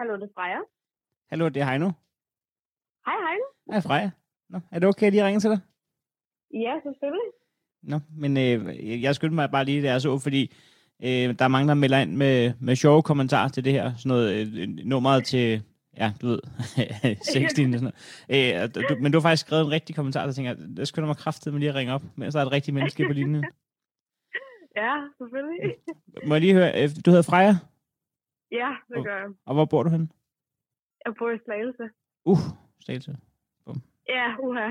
Hallo, det er Freja. Hallo, det er Heino. Hej, hej. Hej, Freja. Nå, er det okay, at lige ringe til dig? Ja, selvfølgelig. Nå, men øh, jeg skyndte mig bare lige, det er så, fordi øh, der er mange, der melder ind med, med sjove kommentarer til det her. Sådan noget øh, nummeret til, ja, du ved, sexlinjen og sådan noget. Øh, du, men du har faktisk skrevet en rigtig kommentar, der tænker, jeg skynder mig kraftigt med lige at ringe op, mens der er et rigtigt menneske på linjen. Ja, selvfølgelig. Må jeg lige høre, øh, du hedder Freja, Ja, det gør jeg. og hvor bor du henne? Jeg bor i Slagelse. Uh, Slagelse. Ja, uha.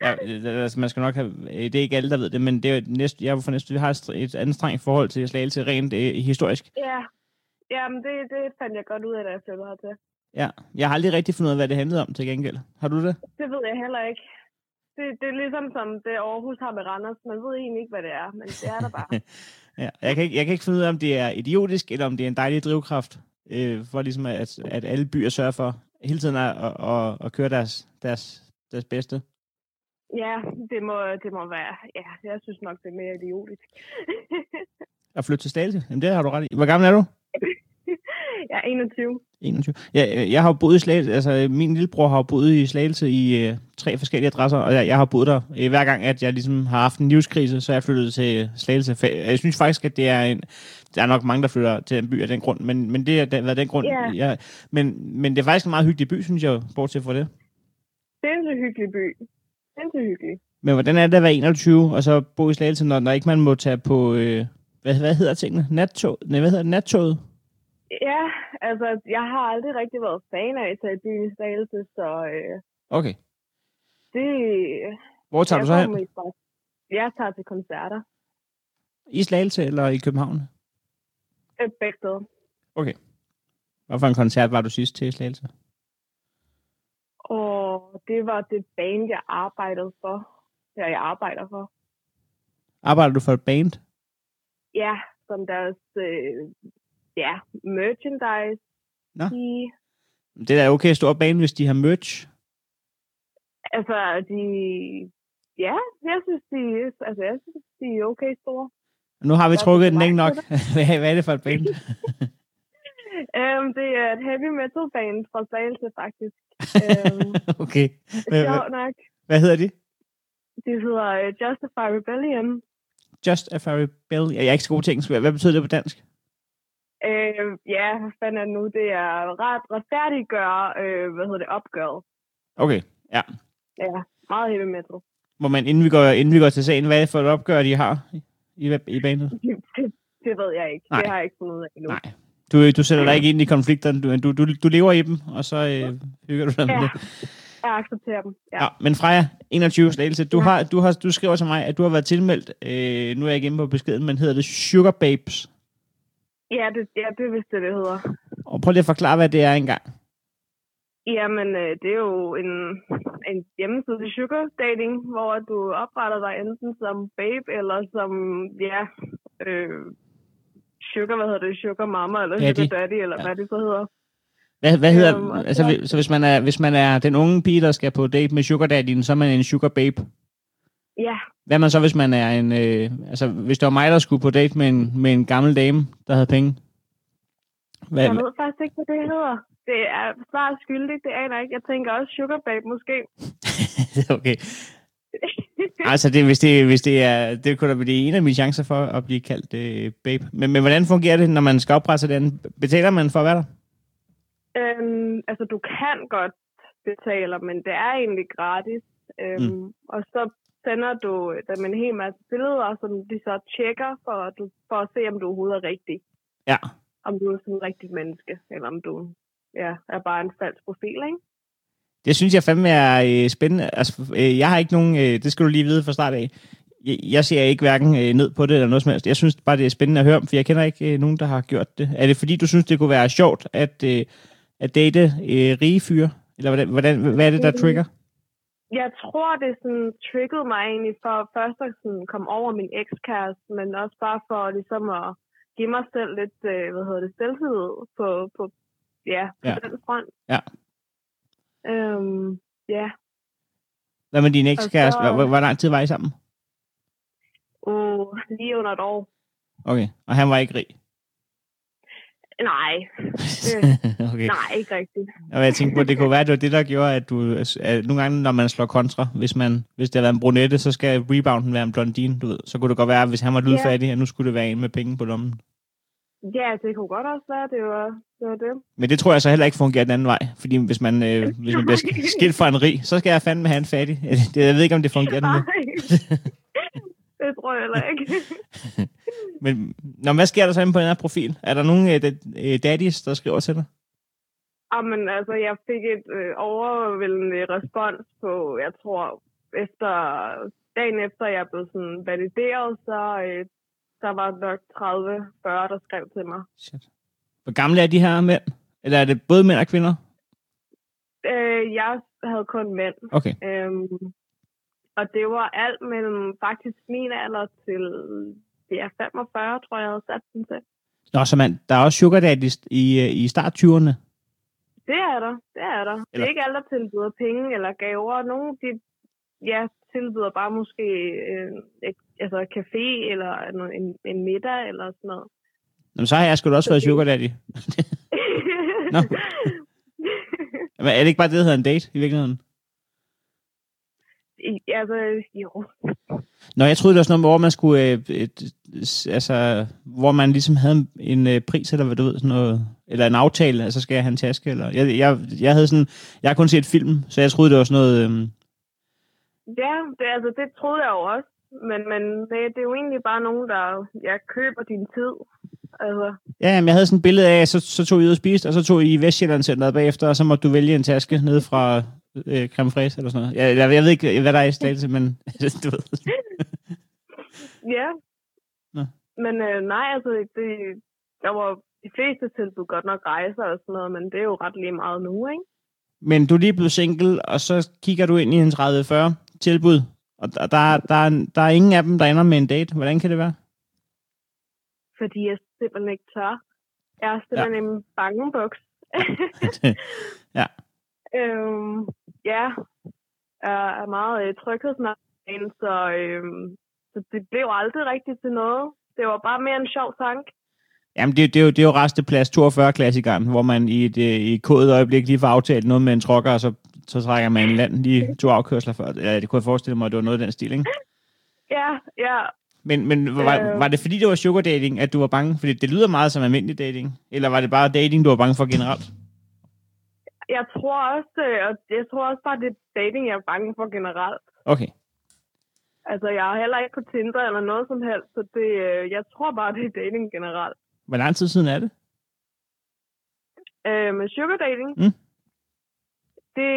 Ja, det- altså, man skal nok have, det er ikke alle, der ved det, men det er næste, jeg fra næste, vi har et str- et anstrengt forhold til Slagelse rent øh, historisk. ja. Jamen, det, det fandt jeg godt ud af, da jeg flyttede hertil. Ja, jeg har aldrig rigtig fundet ud af, hvad det handlede om til gengæld. Har du det? Det ved jeg heller ikke. Det, det er ligesom som det Aarhus har med Randers. Man ved egentlig ikke, hvad det er, men det er der bare. Ja, jeg kan, ikke, jeg kan ikke finde ud af, om det er idiotisk, eller om det er en dejlig drivkraft, øh, for ligesom at, at alle byer sørger for hele tiden at, at, at, at køre deres, deres, deres bedste. ja, det må, det må være. Ja, jeg synes nok, det er mere idiotisk. At flytte til Slagelse, jamen det har du ret i. Hvor gammel er du? jeg er 21. 21. Ja, øh, jeg har boet i Slagelse, altså min lillebror har boet i Slagelse i øh, tre forskellige adresser, og jeg, jeg har boet der øh, hver gang, at jeg ligesom har haft en livskrise, så er jeg flyttet til Slagelse. Jeg synes faktisk, at det er en, der er nok mange, der flytter til en by af den grund, men, men det har været den grund. Ja. Jeg, men, men det er faktisk en meget hyggelig by, synes jeg, bortset fra det. Det er en så hyggelig by. Det er en hyggelig. Men hvordan er det at være 21, og så bo i Slagelse, når, når ikke man må tage på, øh, hvad, hvad hedder tingene? Nattog? Nej, hvad hedder det? Nattoget? Ja, altså, jeg har aldrig rigtig været fan af at tage i byen i Slagelse, så øh, Okay. det... Hvor tager du så hen? Jeg tager til koncerter. I Slagelse eller i København? Øh, begge steder. Hvad for en koncert var du sidst til i Slagelse? Og det var det band, jeg arbejdede for. Ja, jeg arbejder for. Arbejder du for et band? Ja, som deres øh, ja, merchandise. Nå. De, Det er da okay stor band, hvis de har merch. altså, de... Ja, jeg synes, de, altså, jeg synes, de er okay store. Nu har vi trukket den længe nok. hvad, er det for et band? Um, det er et heavy metal band fra Slagelse, faktisk. um, okay. Hvad, sjovt nok. hvad hedder de? Det hedder uh, Justify Rebellion. Just a Fairy Bell. Jeg er ikke så god til engelsk. Hvad betyder det på dansk? Øh, ja, hvad fanden er det nu? Det er ret retfærdiggøre, øh, hvad hedder det, opgøret. Okay, ja. Ja, meget heavy metal. Må man, inden vi går, inden vi går til sagen, hvad er det for et opgør, de har i, i, bandet? Det, det, det ved jeg ikke. Nej. Det har jeg ikke fundet ud af endnu. Nej. Du, du sætter dig ikke ind i konflikterne, du, du, du, du lever i dem, og så øh, hygger du dig med Ja, det. jeg accepterer dem. Ja. Ja, men Freja, 21 slagelse, du, Ja. har, du, har, du skriver til mig, at du har været tilmeldt, øh, nu er jeg ikke inde på beskeden, men hedder det Sugar Babes. Ja, det, ja, det er vist det, det hedder. Og prøv lige at forklare, hvad det er engang. Jamen, øh, det er jo en, en hjemmeside til sugar dating, hvor du opretter dig enten som babe, eller som, ja, øh, sugar, hvad hedder det, sugar mama, eller Daddy. sugar daddy, eller Ja. hvad det så hedder. Hvad, hvad hedder, Øhm, altså, så- hvis- så hvis man, er, hvis man er den unge pige, der skal på date med Sugar Daddyen, så er man en Sugar Babe. Ja, Hvad man så, hvis man er en... Øh, altså, hvis det var mig, der skulle på date med en, med en gammel dame, der havde penge? Hvad, jeg ved faktisk ikke, hvad det hedder. Det er svaret skyldigt, det aner jeg ikke. Jeg tænker også sugar babe, måske. okay. Altså, det, hvis, det, hvis det er... Det kunne da blive en af mine chancer for at blive kaldt øh, babe. Men, men hvordan fungerer det, når man skal oprette den? Betaler man for at være der? Øhm, altså, du kan godt betale, men det er egentlig gratis. Øhm, mm. Og så sender du dem en hel masse billeder, som de så tjekker, for, at du, for at se, om du overhovedet er rigtig. Ja. Om du er sådan en rigtig menneske, eller om du ja, er bare en falsk profil, ikke? Det synes jeg fandme er øh, spændende. Altså, øh, jeg har ikke nogen... Øh, det skal du lige vide fra start af. Jeg, jeg ser ikke hverken øh, ned på det eller noget som helst. Jeg synes bare, det er spændende at høre om, for jeg kender ikke øh, nogen, der har gjort det. Er det fordi, du synes, det kunne være sjovt at, øh, at date øh, rige fyre? Eller hvordan, hvordan, hvad er det, der trigger? Jeg tror, det sådan triggede mig egentlig for først at sådan komme over min ekskæreste, men også bare for ligesom at give mig selv lidt, øh, hvad hedder det, selvtillid på, på, ja, på Ja. den front. Ja. Øhm, ja. Hvad med din ekskæreste? Så- hvor, hvor lang tid var I sammen? Uh, lige under et år. Okay, og han var ikke rig. Nej. Okay. nej, ikke rigtigt. Og jeg tænkte på, at det kunne være, at det var det, der gjorde, at du... At nogle gange, når man slår kontra, hvis, man, hvis det har været en brunette, så skal rebounden være en blondine, du ved. Så kunne det godt være, at hvis han var ludfattig, at nu skulle det være en med penge på lommen. Ja, det kunne godt også være, det var det. Var det. Men det tror jeg så heller ikke fungerer den anden vej. Fordi hvis man, øh, hvis man bliver sk- skilt fra en rig, så skal jeg fandme have en fattig. Det, jeg ved ikke, om det fungerer den. Det tror jeg heller ikke. Men når, hvad sker der så inde på den her profil? Er der nogen øh, øh, daddies, der skriver til dig? Jamen, altså, jeg fik et øh, overvældende respons på, jeg tror, efter dagen efter jeg blev sådan valideret, så øh, der var nok 30-40, der skrev til mig. Shit. Hvor gamle er de her mænd? Eller er det både mænd og kvinder? Øh, jeg havde kun mænd. Okay. Øhm, og det var alt mellem faktisk min alder til ja, 45, tror jeg, jeg havde sat den til. Nå, så man, der er også sugar daddies i, øh, i start 20'erne. Det er der, det er der. Det Eller- er ikke alle, der tilbyder penge eller gaver. Nogle, de ja, tilbyder bare måske øh, et, altså café eller en, en middag eller sådan noget. Nå, så har jeg sgu da også været sugar daddy. Nå. Men er det ikke bare det, der hedder en date i virkeligheden? Altså, jo. Nå, jeg troede, det var sådan noget, hvor man skulle, øh, et, altså, hvor man ligesom havde en, øh, pris, eller hvad du ved, sådan noget, eller en aftale, altså skal jeg have en taske, eller, jeg, jeg, jeg havde sådan, jeg har kun set film, så jeg troede, det var sådan noget, øhm, Ja, det, altså, det troede jeg jo også. Men, men det, det er jo egentlig bare nogen, der ja, køber din tid. Altså, ja, jamen, jeg havde sådan et billede af, så, så tog I ud og spiste, og så tog I i Vestjylland Centeret bagefter, og så måtte du vælge en taske nede fra øh, creme fraise, eller sådan noget. Jeg, jeg, jeg ved ikke, hvad der er i slagelse, men du ved. ja. Nå. Men øh, nej, altså, det, der var de fleste tilbud godt nok rejser og sådan noget, men det er jo ret lige meget nu, ikke? Men du er lige blevet single, og så kigger du ind i en 30-40 tilbud, og der, der, er- der, er, der er ingen af dem, der ender med en date. Hvordan kan det være? Fordi jeg simpelthen ikke tør. Jeg er simpelthen ja. en bangebuks. ja. øhm, ja, jeg er meget øh, tryghedsnarkoman, så, øhm, så det blev aldrig rigtigt til noget. Det var bare mere en sjov tank. Jamen, det, det, er jo, det er jo resteplads 42-klassikeren, hvor man i et, øh, i et kodet øjeblik lige får aftalt noget med en trokker, og så, så trækker man en land lige to afkørsler før. Ja, det kunne jeg forestille mig, at det var noget af den stil, ikke? Ja, ja. Men, men var, Øh. var det fordi, det var sugar dating, at du var bange? Fordi det lyder meget som almindelig dating. Eller var det bare dating, du var bange for generelt? Jeg tror også, øh, og jeg tror også bare, det er dating, jeg er bange for generelt. Okay. Altså, jeg er heller ikke på Tinder eller noget som helst, så det, øh, jeg tror bare, det er dating generelt. Hvor lang tid siden er det? Øh, med sugar dating, Mm. det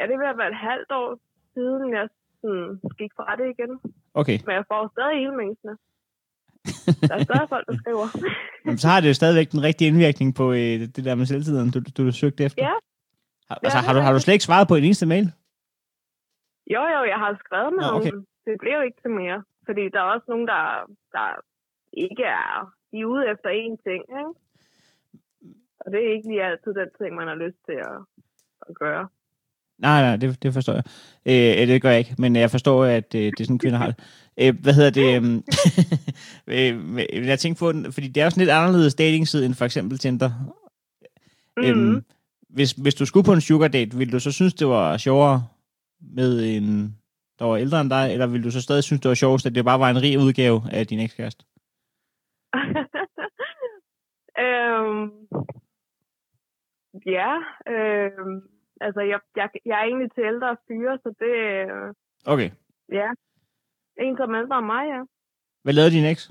er det ved at være et halvt år siden, jeg sådan, gik fra det igen. Okay. Men jeg får stadig e-maingsene. Der er stadig folk, der skriver. Jamen, så har det jo stadigvæk den rigtige indvirkning på øh, det der med selvtiden, du, du, du søgte efter. Ja. Har, altså, har, du, har du slet ikke svaret på en eneste mail? Jo, jo, jeg har skrevet med Nå, okay. Det bliver jo ikke til mere. Fordi der er også nogen, der, der ikke er, de er ude efter én ting. Ikke? Og det er ikke lige altid den ting, man har lyst til at, at gøre. Nej, nej, det, det forstår jeg. Øh, øh, det gør jeg ikke, men jeg forstår, at øh, det er sådan, kvinder har det. Øh, hvad hedder det? øhm, øh, jeg tænkte på, fordi det er jo sådan lidt anderledes dating-side end for eksempel Tinder. Mm. Øhm, hvis, hvis du skulle på en sugar date, ville du så synes, det var sjovere med en, der var ældre end dig, eller ville du så stadig synes, det var sjovest, at det bare var en rig udgave af din ekskæreste? øhm, ja, øhm, altså jeg, jeg, jeg er egentlig til ældre fyre, så det øh, Okay. ja, en som ældre end mig, ja. Hvad lavede din eks?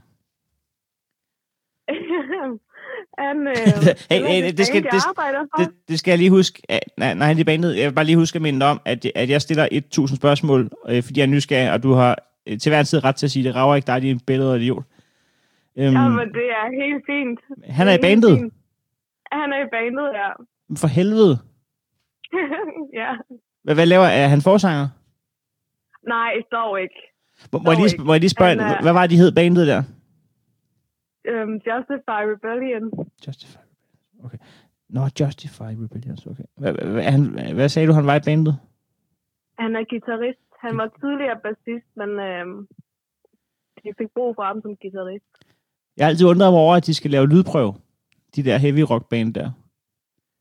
Han, øh, Hey, hey, det skal- det-. Det, det skal jeg lige huske. Nej, nej, det er banet. Jeg vil bare lige huske at minde om, at, at jeg stiller 1000 spørgsmål, øh, fordi jeg er nysgerrig, og du har øh, til hver tid ret til at sige, det rager ikke dig, din billede og idiot. Øhm, Ja, men det er helt fint. han er i Det helt bandet. fint. Han er i bandet, ja. For helvede. ja. Hvad, hvad laver er han forsanger? Nej, dog ikke. Må, må, jeg lige, ikke. må jeg lige spørge, Han hvad var de hed bandet der? Um, Justify Rebellion. Justify Rebellions. Okay. Nå, Justify Rebellions, okay. Hvad, hvad, hvad, sagde du, han var i bandet? Han er guitarist. Han var tidligere bassist, men øhm, de fik brug for ham som guitarist. Jeg har altid undret mig over, at de skal lave lydprøve. de der heavy rock band der.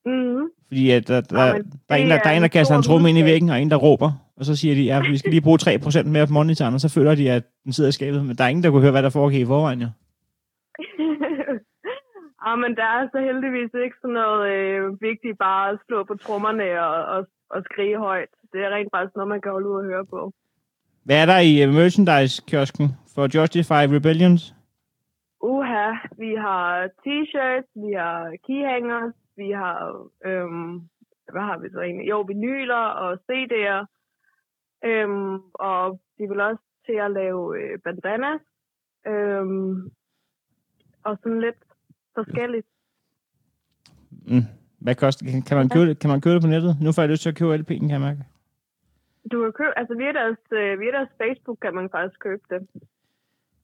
Mm. Fordi at der, der, Ja, der, er en, der, der er en, der er kaster en stor tromme ind i væggen, og en, der råber. Og så siger de, ja, vi skal lige bruge 3% mere på monitoren, og så føler de, at den sidder i skabet. Men der er ingen, der kunne høre, hvad der foregik i forvejen, jo. ah, men der er så heldigvis ikke sådan noget øh, vigtigt bare at slå på trommerne og, og, og skrige højt. Det er rent faktisk noget, man kan holde ud og høre på. Hvad er der i uh, merchandise-kiosken for Justify Rebellions? Uha, vi har t-shirts, vi har keyhangers, vi har, øhm, hvad har vi så egentlig? Jo, vinyler og CD'er. Øhm, og de vil også til at lave øh, bandanas. Øhm, og sådan lidt forskelligt. Mm. Hvad koster kan, kan, man købe, det- kan man købe det på nettet? Nu får jeg lyst til at købe LP'en, kan jeg mærke. Du kan købe, altså via deres, øh, via deres Facebook kan man faktisk købe det.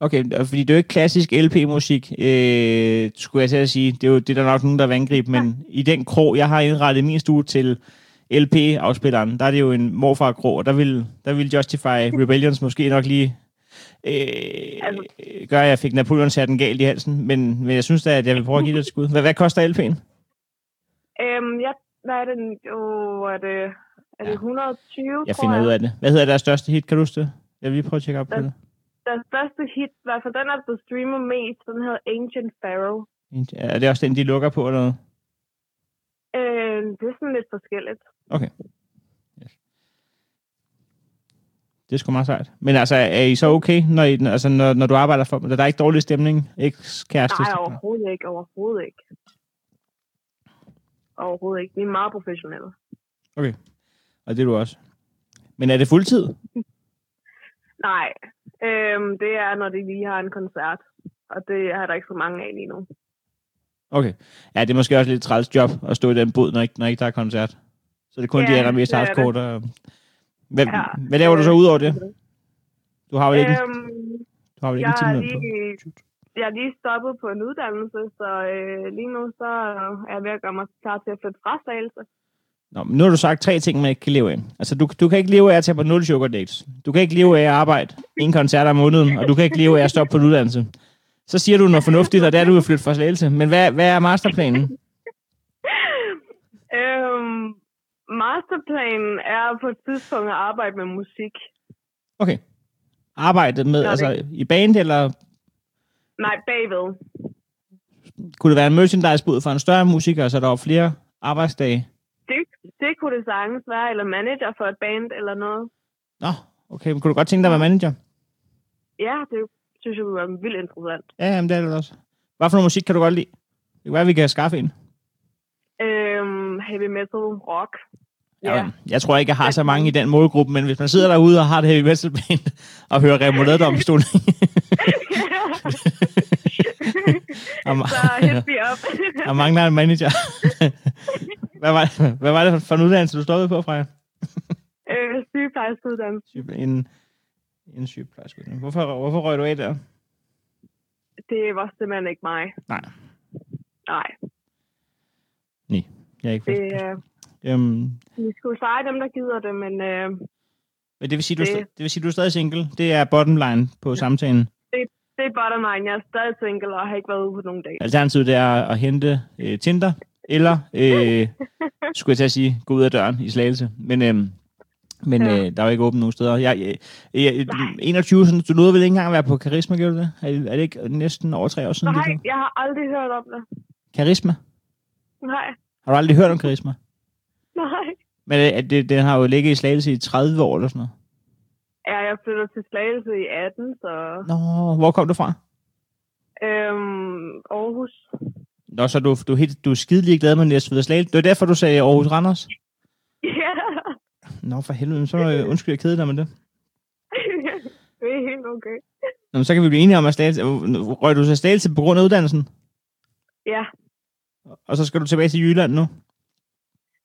Okay, og fordi det er jo ikke klassisk LP-musik, øh, skulle jeg til at sige. Det er jo det, er der nok nogen, der vil angribe, men i den krog, jeg har indrettet min stue til LP-afspilleren, der er det jo en morfar-krog, og der vil, der vil Justify Rebellions måske nok lige øh, Altså- gøre, at jeg fik Napoleons-hatten galt i halsen, men, men jeg synes da, at jeg vil prøve at give det et skud. Hvad, hvad koster LP'en? Øhm, ja, hvad er det? Jo, er det, er det Ja. 120, Jeg finder ud af det. Hvad hedder deres største hit, kan du huske det? Jeg vil lige prøve at tjekke op på Ja. det. Deres største hit, i hvert fald den, der blevet streamet mest, den hedder Ancient Pharaoh. Er det også den, de lukker på, eller noget? Øh, det er sådan lidt forskelligt. Okay. Yes. Det er sgu meget sejt. Men altså, er I så okay, når, I, altså, når, når du arbejder for dem? Der er ikke dårlig stemning? Ikke kæreste? Nej, overhovedet ikke. Overhovedet ikke. Overhovedet ikke. Vi er meget professionelle. Okay. Og det er du også. Men er det fuldtid? Nej, øhm, det er, når de lige har en koncert. Og det er der ikke så mange af lige nu. Okay. Ja, det er måske også lidt træls job at stå i den bod, når ikke, når ikke der er koncert. Så det er kun Ja, de allermest er hardcore, der... Hvad, Ja, hvad laver du så ud over det? Du har vel ikke, Øhm, du har vel ikke jeg, en time på? lige, jeg er lige stoppet på en uddannelse, så øh, lige nu så er jeg ved at gøre mig klar til at flytte fra Slagelse. Nå, men nu har du sagt tre ting, man ikke kan leve af. Altså, du, du kan ikke leve af at tage på nul sugar dates. Du kan ikke leve af at arbejde en koncert om måneden, og du kan ikke leve af at stoppe på en uddannelse. Så siger du noget fornuftigt, og det er, du vil flytte fra Slagelse. Men hvad, hvad er masterplanen? øhm, masterplanen er på et tidspunkt at arbejde med musik. Okay. Arbejde med, Nå, altså i band, eller Nej, bagved. kunne det være en merchandise-bud for en større musiker, så der var flere arbejdsdage? Det, det kunne det sagtens være, eller manager for et band eller noget. Nå, okay. Men kunne du godt tænke dig at være manager? Ja, det synes jeg ville være vildt interessant. Ja, jamen, det er det også. Hvad for noget musik kan du godt lide? Det kan være, vi kan skaffe en. Øhm, heavy metal, rock. Ja. Ja. Jeg tror ikke, jeg har så mange i den målgruppe, men hvis man sidder derude og har et heavy metal band og hører remouladedomstolen, og, ma- så hit me up. og mangler en manager. Hvad, var, hvad var det for en uddannelse, du stoppede på, Freja? øh, sygeplejerskeuddannelse. Syge- En, en sygeplejerske. Hvorfor, hvorfor røg du af der? Det var simpelthen ikke mig. Nej. Nej, Jeg er ikke det, det... øh, øhm, vi skulle seje dem, der gider det, men øh, men det vil, sige, du, Det- det... det vil sige, du er stadig single. Det er bottom line på samtalen. det er bottom line. Jeg er stadig single og har ikke været ude på nogen dag. Alternativet det er at hente øh, Tinder, eller, øh, skulle jeg til at sige, gå ud af døren i slagelse. Men, øh, men Ja. øh, der er jo ikke åbent nogen steder. Jeg, jeg, jeg, 21, sådan, du nåede vel ikke engang at være på Karisma, gjorde du det? Er, det- er det ikke næsten over tre år siden? Nej, det jeg har aldrig hørt om det. Karisma? Nej, Har du aldrig hørt om Karisma? nej. Men øh, at det, den har jo ligget i slagelse i 30 år eller sådan noget. Ja, jeg flyttede til Slagelse i 18, så Nå, hvor kom du fra? øhm, Aarhus. Nå, så du, du, er helt, du er skide ligeglad med Næstved og Slagelse. Det var derfor, du sagde Aarhus Randers? Ja, Nå, for helvede, så øh, undskyld, jeg kede dig med det. det er helt okay. Nå, men så kan vi blive enige om, at Slagelse... Røg du til Slagelse på grund af uddannelsen? Ja, Og så skal du tilbage til Jylland nu?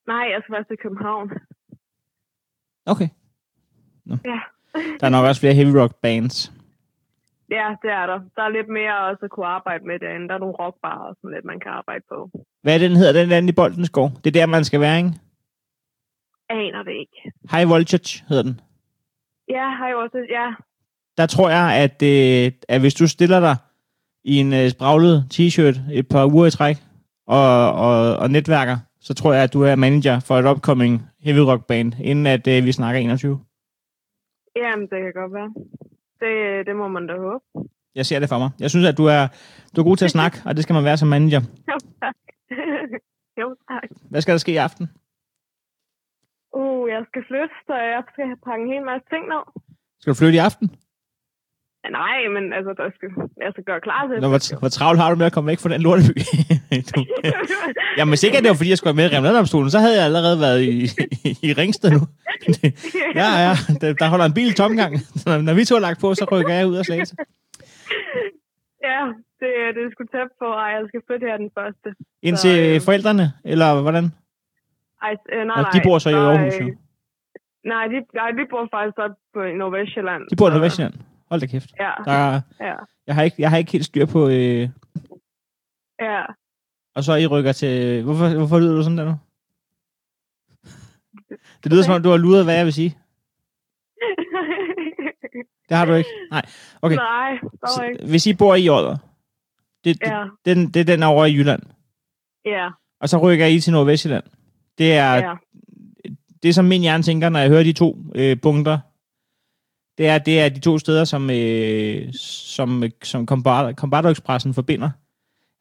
nej, jeg skal faktisk til København. Okay. Nå. Ja. Der er nok også flere heavy rock bands. Ja, det er der. Der er lidt mere også at kunne arbejde med derinde. Der er nogle rockbarer og sådan lidt, man kan arbejde på. Hvad er det, den hedder? Den anden i Boldens Gård. Det er der, man skal være, ikke? Aner det ikke. High Voltage hedder den. Ja, jeg også. Ja, Der tror jeg, at, øh, at hvis du stiller dig i en øh, spraglet t-shirt et par uger i træk, og, og, og netværker, så tror jeg, at du er manager for et upcoming heavy rock band, inden at øh, vi snakker 21. Jamen, det kan godt være. Det, det må man da håbe. Jeg ser det for mig. Jeg synes, at du er, du er god til at snakke, og det skal man være som manager. Jo, tak. jo, tak. Hvad skal der ske i aften? Uh, jeg skal flytte, så jeg skal pakke en hel masse ting ned. Skal du flytte i aften? Nej, men altså, der skal, jeg skal gøre klar til Nå, hvor, hvor travlt har du med at komme væk fra den lorteby? du, jamen, hvis ikke at det var, fordi jeg skulle være med i Remladomstolen, så havde jeg allerede været i, i, i Ringsted nu. ja, ja, der, der holder en bil tomgang. Så når vi to er lagt på, så rykker jeg ud og slagelse. ja, det, det er sgu tæt på, at jeg skal flytte her den første. Ind Så, til øh, forældrene, eller hvordan? Ej, øh, nej, Altså, de bor så i nej, Aarhus, jo. Nej, de, nej, de bor faktisk op på Nordvestjylland. De bor i så- Nordvestjylland. Hold da kæft. Ja, Der, ja, jeg, har ikke, jeg har ikke helt styr på... Øh, ja. og så I rykker til... Hvorfor, hvorfor lyder du sådan der nu? Det lyder som om, du har luret, hvad jeg vil sige. Det har du ikke. Nej. Okay. Nej, Så, ikke. hvis I bor i Odder, det, det, Ja, den, det er den over i Jylland, ja, og så rykker I til Nordvestjylland. Det er ja. det, som min hjerne tænker, når jeg hører de to øh, punkter, det er, det er de to steder, som, øh, som, som Combato Expressen forbinder.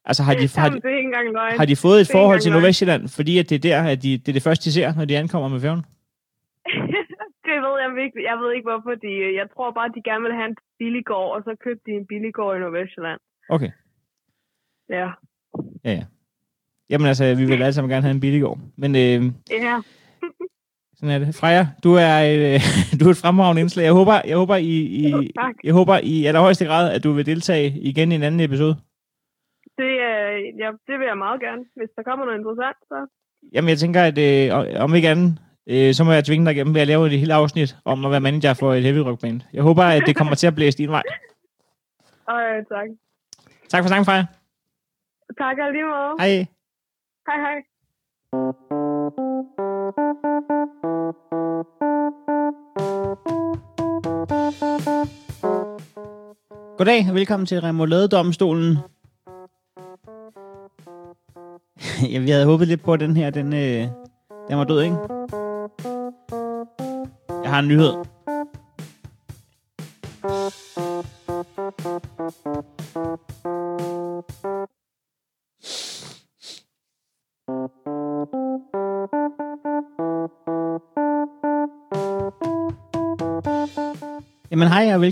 Altså har de, har, Jamen, de, engang løgn. har de fået et forhold til løgn. Nordvestjylland, fordi at det er der, at de, det er det første, de ser, når de ankommer med færgen? det ved jeg ikke. Jeg ved ikke, hvorfor de... Jeg tror bare, de gerne vil have en billig gård, og så købte de en billig gård i Nordvestjylland. Okay, Ja. ja ja. Jamen altså, vi vil alle sammen gerne have en billig gård. Men øh, Ja. Sådan er det. Freja, du er, øh, du er et fremragende indslag. Jeg håber, jeg håber, i, i, Jo, jeg håber i allerhøjeste grad, at du vil deltage igen i en anden episode. Det, øh, ja, det vil jeg meget gerne. Hvis der kommer noget interessant, så... Jamen, jeg tænker, at øh, om ikke andet, øh, så må jeg tvinge dig igennem ved at lave et helt afsnit om at være manager for et heavy rock band. Jeg håber, at det kommer til at blæse din vej. Øh, tak. Tak for sangen, Freja. Tak måde. Hej. Hej, hej. Goddag, og velkommen til Remouladedomstolen. ja, vi havde håbet lidt på, at den her, den, øh, den var død, ikke? Jeg har en nyhed.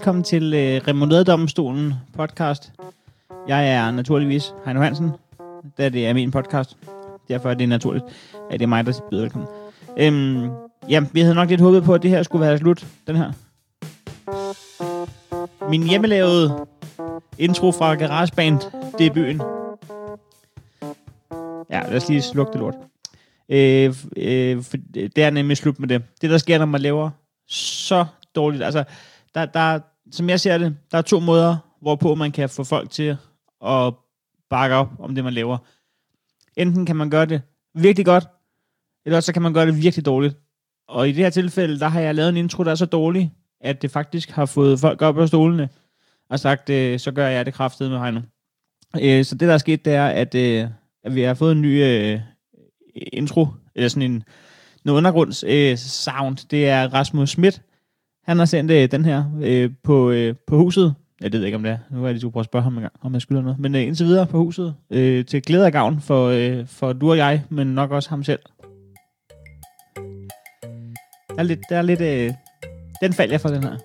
Velkommen til øh, Remouladedomstolen podcast. Jeg er naturligvis Heino Hansen, da det er min podcast. Derfor er det naturligt, at det er mig, der byder velkommen. Øhm, ja, vi havde nok lidt håbet på, at det her skulle være slut, den her. Min hjemmelavede intro fra GarageBand debuten. Ja, lad os lige slukke det lort. Øh, øh, for det er nemlig slut med det. Det, der sker, når man laver så dårligt, altså, der, der, som jeg ser det, der er to måder, hvorpå man kan få folk til at bakke op om det, man laver. Enten kan man gøre det virkelig godt, eller også så kan man gøre det virkelig dårligt. Og i det her tilfælde, der har jeg lavet en intro, der er så dårlig, at det faktisk har fået folk op af stolene, og sagt, øh, så gør jeg det kraftet med Heino. Øh, så det, der er sket, det er, at, øh, at vi har fået en ny øh, intro, eller sådan en noget undergrunds øh, sound. Det er Rasmus Schmidt. Han har sendt øh, den her øh, på, øh, på huset. Jeg ved ikke, om det er. Nu er jeg lige prøve at spørge ham en gang, om jeg skylder noget. Men øh, indtil videre på huset. Øh, til glæde og gavn for, øh, for du og jeg, men nok også ham selv. Der er lidt... Der er lidt øh, den faldt jeg for, den her.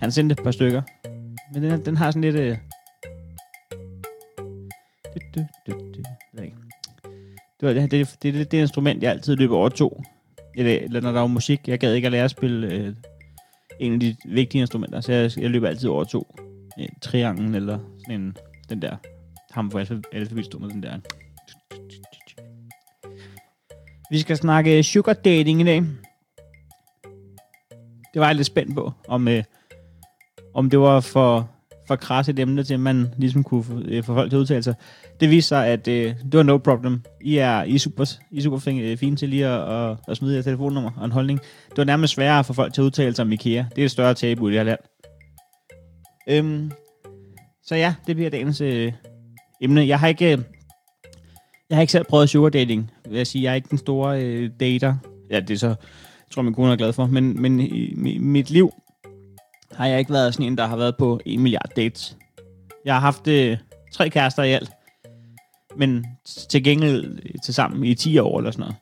Han sendte et par stykker. Men den, den har sådan lidt... Øh, det, det, det, det, ved. Det det, det, det, det, det instrument, jeg altid løber over to. Eller, eller når der var musik. Jeg gad ikke at lære at spille øh, en af de vigtige instrumenter, så jeg, jeg løber altid over to. Øh, en triangel eller sådan en, den der. Ham for alfabetstå med den der. Vi skal snakke sugar dating i dag. Det var jeg lidt spændt på, om, øh, om det var for, for krasse et emne til, at man ligesom kunne få, øh, få folk til at udtale sig. Det viste sig, at øh, det var no problem. I er, I er super, I er super fine, øh, fine til lige at, at, at smide jeres telefonnummer og en holdning. Det var nærmest sværere for folk til at udtale sig om IKEA. Det er et større tabu i det her land. Øhm, så ja, det bliver dagens øh, emne. Jeg har ikke... Øh, Jeg har ikke selv prøvet sugar dating, vil jeg sige. Jeg er ikke den store øh, dater. Ja, det er så, jeg tror min kone er glad for. Men, men i, i mit liv har jeg ikke været sådan en, der har været på en milliard dates. Jeg har haft øh, tre kærester i alt. Men til gengæld øh, til sammen i 10 år eller sådan noget.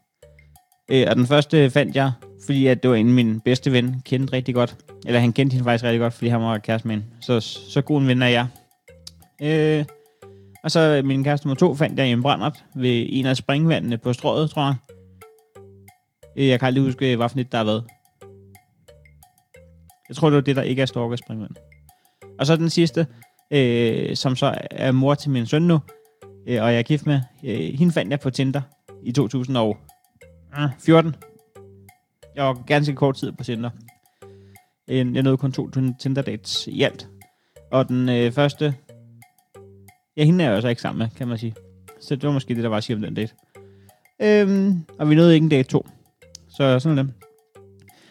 Øh, og den første fandt jeg, fordi at det var en min bedste ven, kendte rigtig godt. Eller han kendte hende faktisk rigtig godt, fordi han var kæreste med hende. Så, så god en ven er jeg. Øh, og så min kæreste nummer to fandt jeg i en brændert ved en af springvandene på strået, tror jeg. Øh, Jeg kan aldrig huske, hvad for et der har været. Jeg tror, det var det, der ikke er stalker springvand. Og så den sidste, øh, som så er mor til min søn nu, øh, og jeg er gift med. Øh, hende fandt jeg på Tinder i 2014. Ah, jeg var ganske kort tid på Tinder. Øh, Jeg nåede kun to Tinder dates i alt. Og den øh, første, ja, hende er jeg jo så ikke sammen med, kan man sige. Så det var måske det, der var at sige om den date. Øhm, og vi nåede ikke en date to. Så sådan er det.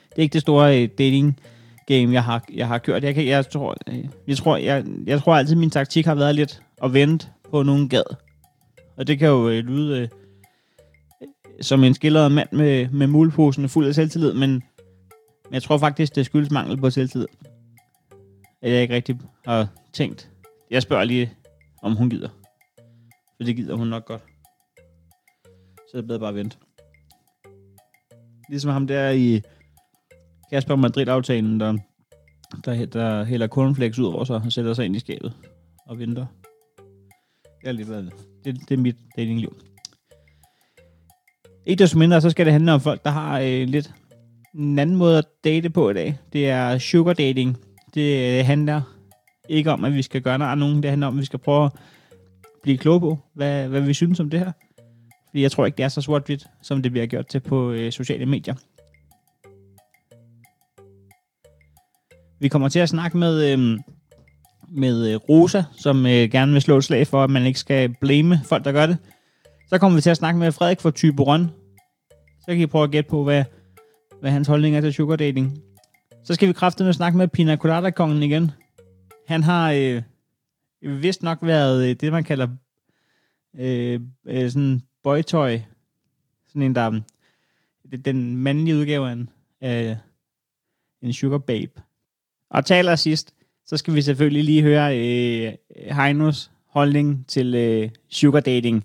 Det er ikke det store øh, dating game, jeg har, jeg har kørt. Jeg, kan, jeg, tror, jeg, jeg, tror, jeg, jeg tror altid, min taktik har været lidt at vente på nogen gad. Og det kan jo øh, lyde øh, som en skildret mand med, med muleposen fuld af selvtillid, men, men jeg tror faktisk, det skyldes mangel på selvtillid. At jeg ikke rigtig har tænkt. Jeg spørger lige, om hun gider. For det gider hun nok godt. Så er det bedre bare at vente. Ligesom ham der i Kasper Madrid-aftalen, der, der, der hælder cornflakes ud over sig og sætter sig ind i skabet og venter. Det er, lige, hvad- det, det er mit datingliv. Ikke desto mindre, så skal det handle om folk, der har øh, lidt en anden måde at date på i dag. Det er sugar dating. Det øh, handler ikke om, at vi skal gøre noget af nogen. Det handler om, at vi skal prøve at blive kloge på, hvad, hvad vi synes om det her. Fordi jeg tror ikke, det er så sort-hvidt, som det bliver gjort til på øh, sociale medier. Vi kommer til at snakke med, øh, med øh, Rosa, som øh, gerne vil slå et slag for, at man ikke skal blame folk, der gør det. Så kommer vi til at snakke med Frederik fra Typeron. Så kan I prøve at gætte på, hvad, hvad hans holdning er til sugar dating. Så skal vi kraftedeme snakke med Pina Colada-kongen igen. Han har øh, vist nok været øh, det, man kalder øh, øh, sådan boytøj. Sådan en, der det er den mandlige udgave af en, øh, en sugar babe. Og taler sidst så skal vi selvfølgelig lige høre øh, Heinos holdning til øh, sugar dating.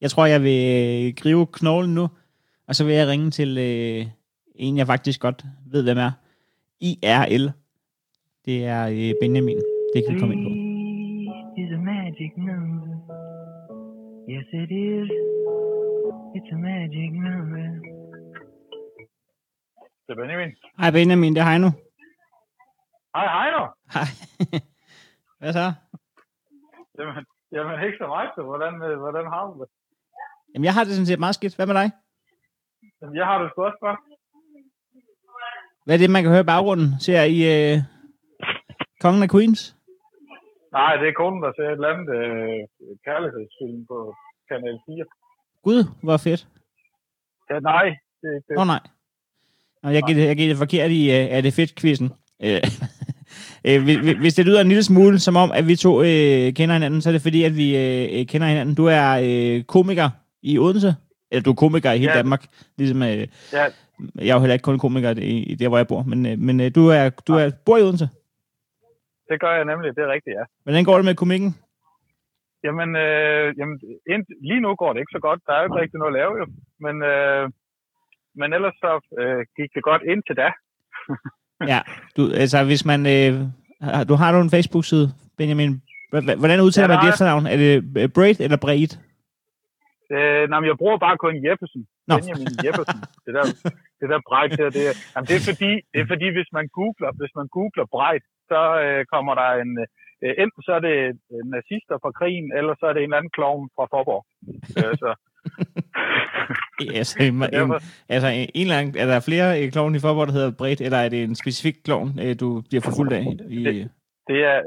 Jeg tror, jeg vil øh, gribe knoglen nu, og så vil jeg ringe til øh, en, jeg faktisk godt ved, hvem er. IRL. Det er øh, Benjamin. Det kan vi komme ind på. is a magic number. Yes, it is. It's a magic number. Det er Benjamin. Hej Benjamin, det er Heino. Hej, hej nu. Hej. Hvad så? Jamen, jamen ikke så meget, så hvordan, øh, hvordan har du det? Jamen, jeg har det sådan set meget skidt. Hvad med dig? Jamen, jeg har det også godt. Hvad er det, man kan høre i baggrunden? Ser I øh, Kongen af Queens? Nej, det er konen, der ser et eller andet øh, kærlighedsfilm på Kanal 4. Gud, hvor fedt. Ja, nej, det er ikke det. Oh, nej. Nå, jeg giver det, jeg giver det forkert i, uh, er det fedt quizzen? Øh, øh, hvis- det lyder en lille smule som om, at vi to øh, kender hinanden, så er det fordi, at vi øh, øh, kender hinanden. Du er øh, komiker i Odense. Eller du er komiker i hele Ja. Danmark. Ligesom, øh, Ja, jeg er jo heller ikke kun komiker i, i der, hvor jeg bor. Men, øh, men øh, du, er, du er, bor i Odense. det gør jeg nemlig, det er rigtigt, ja. Hvordan går det med komikken? Jamen, øh, jamen ind, lige nu går det ikke så godt. Der er jo ikke rigtig noget at lave, jo. Men, øh, men ellers så øh, gik det godt indtil da. Ja, du, altså hvis man... Øh, har- du har du en Facebook-side, Benjamin? Hvordan udtaler Ja, man der er- efternavn? Er det øh, Braid eller Braid? Øh, nej, men jeg bruger bare kun Jeppesen. Nå. Benjamin Jeppesen. Det der, det der Breit her, det, jamen, det, er fordi, det er fordi, hvis man googler, hvis man googler Breit, så øh, kommer der en, øh, enten så er det øh, nazister fra krigen, eller så er det en eller anden klovn fra Forborg. Øh, så, Altså, en, en, derfor, altså en, en eller anden, er der flere øh, klovne i Forborg, der hedder Braid, eller er det en specifik klovn, øh, du bliver forfulgt af? I, Det- det er,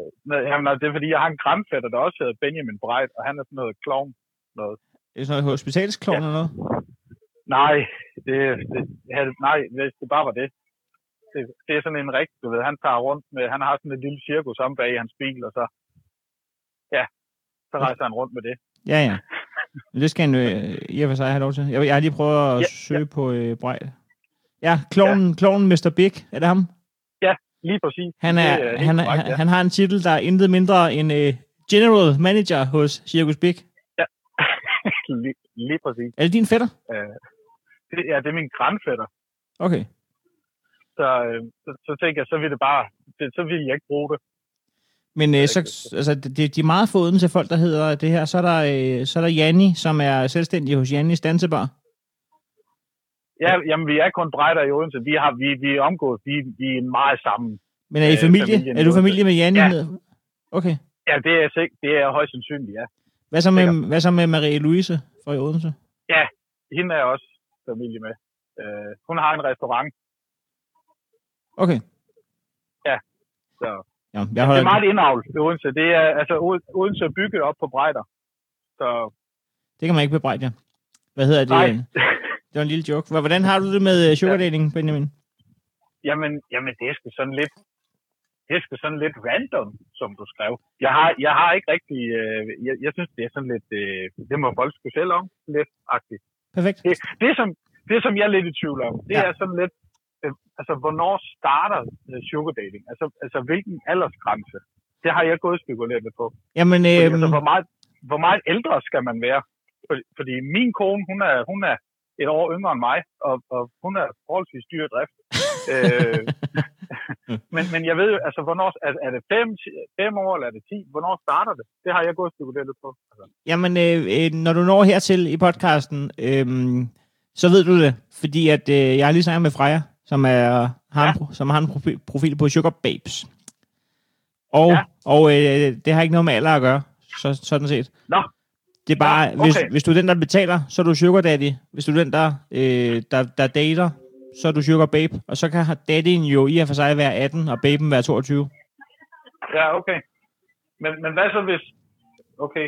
jamen, altså, det er fordi, jeg har en grandfætter, der også hedder Benjamin Breit, og han er sådan noget klovn. Noget. er det sådan noget hospitalsklovn Ja. eller noget? Nej, det, det, nej, hvis det bare var det. det. Det er sådan en rigtig, du ved, han tager rundt med, han har sådan et lille cirkus om bag i hans bil, og så, ja, så rejser han rundt med det. Ja, ja. Det skal han øh, i og for sig have lov til. Jeg, jeg har lige prøvet at Ja, ja, søge ja. på øh, Brej. Ja, klonen, ja. klonen Mr. Big, er det ham? Lige præcis. Han, Det er, helt han, er, korrekt, han, han har en titel, der er intet mindre end øh, General Manager hos Circus Big. lige, lige præcis. Er det din fætter? Øh, det, ja, det er min grandfætter. Okay. Så, øh, så, så tænker jeg, så vil det bare, det, så vil jeg ikke bruge det. Men øh, så, altså, det, de er meget få til folk, der hedder det her. Så er der, øh, så er der Janni, som er selvstændig hos Jannis Dansebar. Ja, jamen, vi er kun brejder i Odense. Vi, har, vi, vi er omgået, vi, vi er meget sammen. Men er I Øh, familie? familien Er du familie med Janni? Ja. med- Okay. Ja, det er, sik- det er højst sandsynligt, ja. Hvad så med, hvad så med Marie-Louise fra i Odense? Hende er jeg også familie med. Øh, hun har en restaurant, Okay. så Ja, jeg det holder, er meget indavl i Odense. Det er, altså, Odense er bygget op på brejder. Så det kan man ikke bebrejde jer. Hvad hedder det? nej, Det var en lille joke. Hvor- Hvordan har du det med øh, sugar dating, Benjamin? jamen, jamen, det er sgu sådan lidt, det er sådan lidt random, som du skrev. Jeg har, jeg har ikke rigtig, øh, jeg, jeg synes, det er sådan lidt, øh, det må folk sgu selv om, lidt agtigt. Perfekt. Det, det, som, det, som jeg er lidt i tvivl om, det Ja. ja. er sådan lidt, øh, altså, hvornår starter øh, sugar dating? Altså, altså, hvilken aldersgrænse? Det har jeg gået spekuleret lidt på. Jamen, Fordi, øh, altså, hvor, meget, hvor meget ældre skal man være? Fordi, fordi min kone, hun er, hun er et år yngre end mig, og, og hun er forholdsvis dyr drift. øh, men, men jeg ved jo, altså, hvornår, er, er det fem, fem år, eller er det ti? Hvornår starter det? Det har jeg gået spekuleret lidt på. Altså, jamen øh, øh, når du når hertil i podcasten, øh, så ved du det. Fordi at øh, jeg har lige snakket med Freja, som, er, har, Ja. en, som har en profil, profil på Sugar Babes. Og, Ja. og øh, det har ikke noget med alder at gøre, så, sådan set. Nå. Det er bare, hvis, okay. hvis du er den, der betaler, så er du sugar daddy. Hvis du er den, der, øh, der, der dater, så er du sugar babe. Og så kan daddyen jo i og for sig være 18, og baben være 22. ja, okay. Men, men hvad så hvis, okay,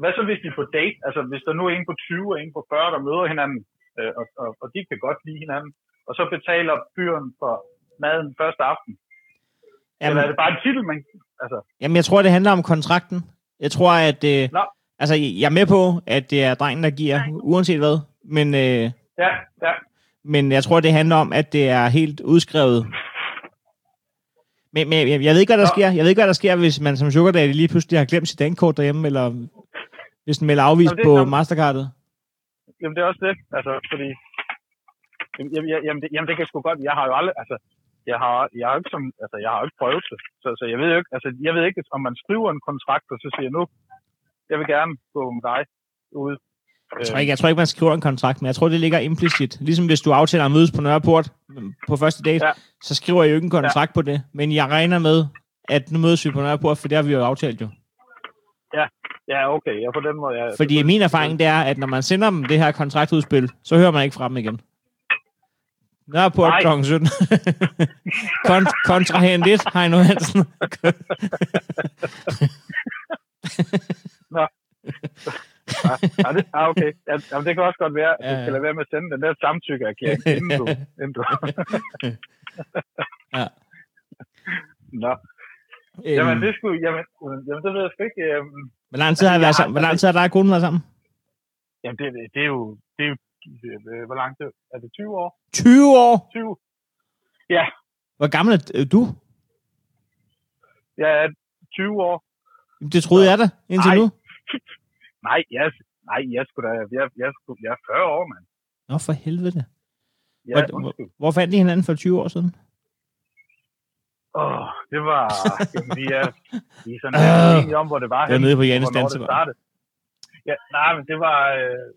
hvad så hvis de på date? Altså, hvis der nu er en på 20 og en på 40, der møder hinanden, øh, og, og, og de kan godt lide hinanden, og så betaler fyren for maden første aften. Jamen. Eller er det bare en titel, man... Altså, Jamen, jeg tror, det handler om kontrakten. Jeg tror, at... Øh, Nå. altså, jeg er med på, at det er drengen, der giver, uanset hvad. Men, øh, ja, ja. men jeg tror, det handler om, at det er helt udskrevet. Men, men jeg, jeg ved ikke, hvad der Nå. sker. Jeg ved ikke, hvad der sker, hvis man som sugar daddy lige pludselig har glemt sit dankort derhjemme, eller hvis den melder afvist Nå, det- på. Mastercardet. Jamen, det er også det. Altså, fordi... Jamen, jamen, det, jamen, det kan sgu godt... Jeg har jo aldrig... Altså, jeg har, jeg har ikke som, altså, jeg har ikke prøvet det. Så, så jeg ved jo ikke, altså, jeg ved ikke, om man skriver en kontrakt, og så siger nu, jeg vil gerne gå med dig ude. Jeg tror, ikke, jeg tror ikke, man skriver en kontrakt, men jeg tror, det ligger implicit. Ligesom hvis du aftaler at mødes på Nørreport på første date, Ja. så skriver jeg jo ikke en kontrakt ja. på det. Men jeg regner med, at nu mødes vi på Nørreport, for det har vi jo aftalt jo. Ja, okay. Ja, på den måde, ja. Fordi min erfaring, det er, at når man sender dem det her kontraktudspil, så hører man ikke fra dem igen. Nørreport Nej. kl. 17. Kont- kontrahent 1, Heino Hansen. Ja, det, ja, okay. Ja, jamen, det kan også godt være, at Ja, du ja. skal lade være med at sende den der samtykkeerklæring, inden du... Inden du. Ja. Nå, jamen, Øhm, det skulle... Jamen, jamen, det ved jeg sgu ikke. Øhm, hvor lang tid har I været sammen? Hvor lang tid har og konen været sammen? jamen, det, det er jo... Det er jo hvor lang tid? Er det 20 år? 20 år! 20? Ja, Hvor gammel er du? jeg er 20 år. Det troede jeg da, indtil Ej. nu. Nej, jeg, nej, jeg skulle da... Jeg, jeg, skulle, jeg er 40 år, mand. Nå, for helvede. Ja, Hvor- undskyld. Hvor fandt I hinanden for 20 år siden? Åh, oh, det var... Jamen, vi er, vi er sådan Øh. enige om, hvor det var. Det var nede på det Dansebar. Ja, nej, men det var... Øh,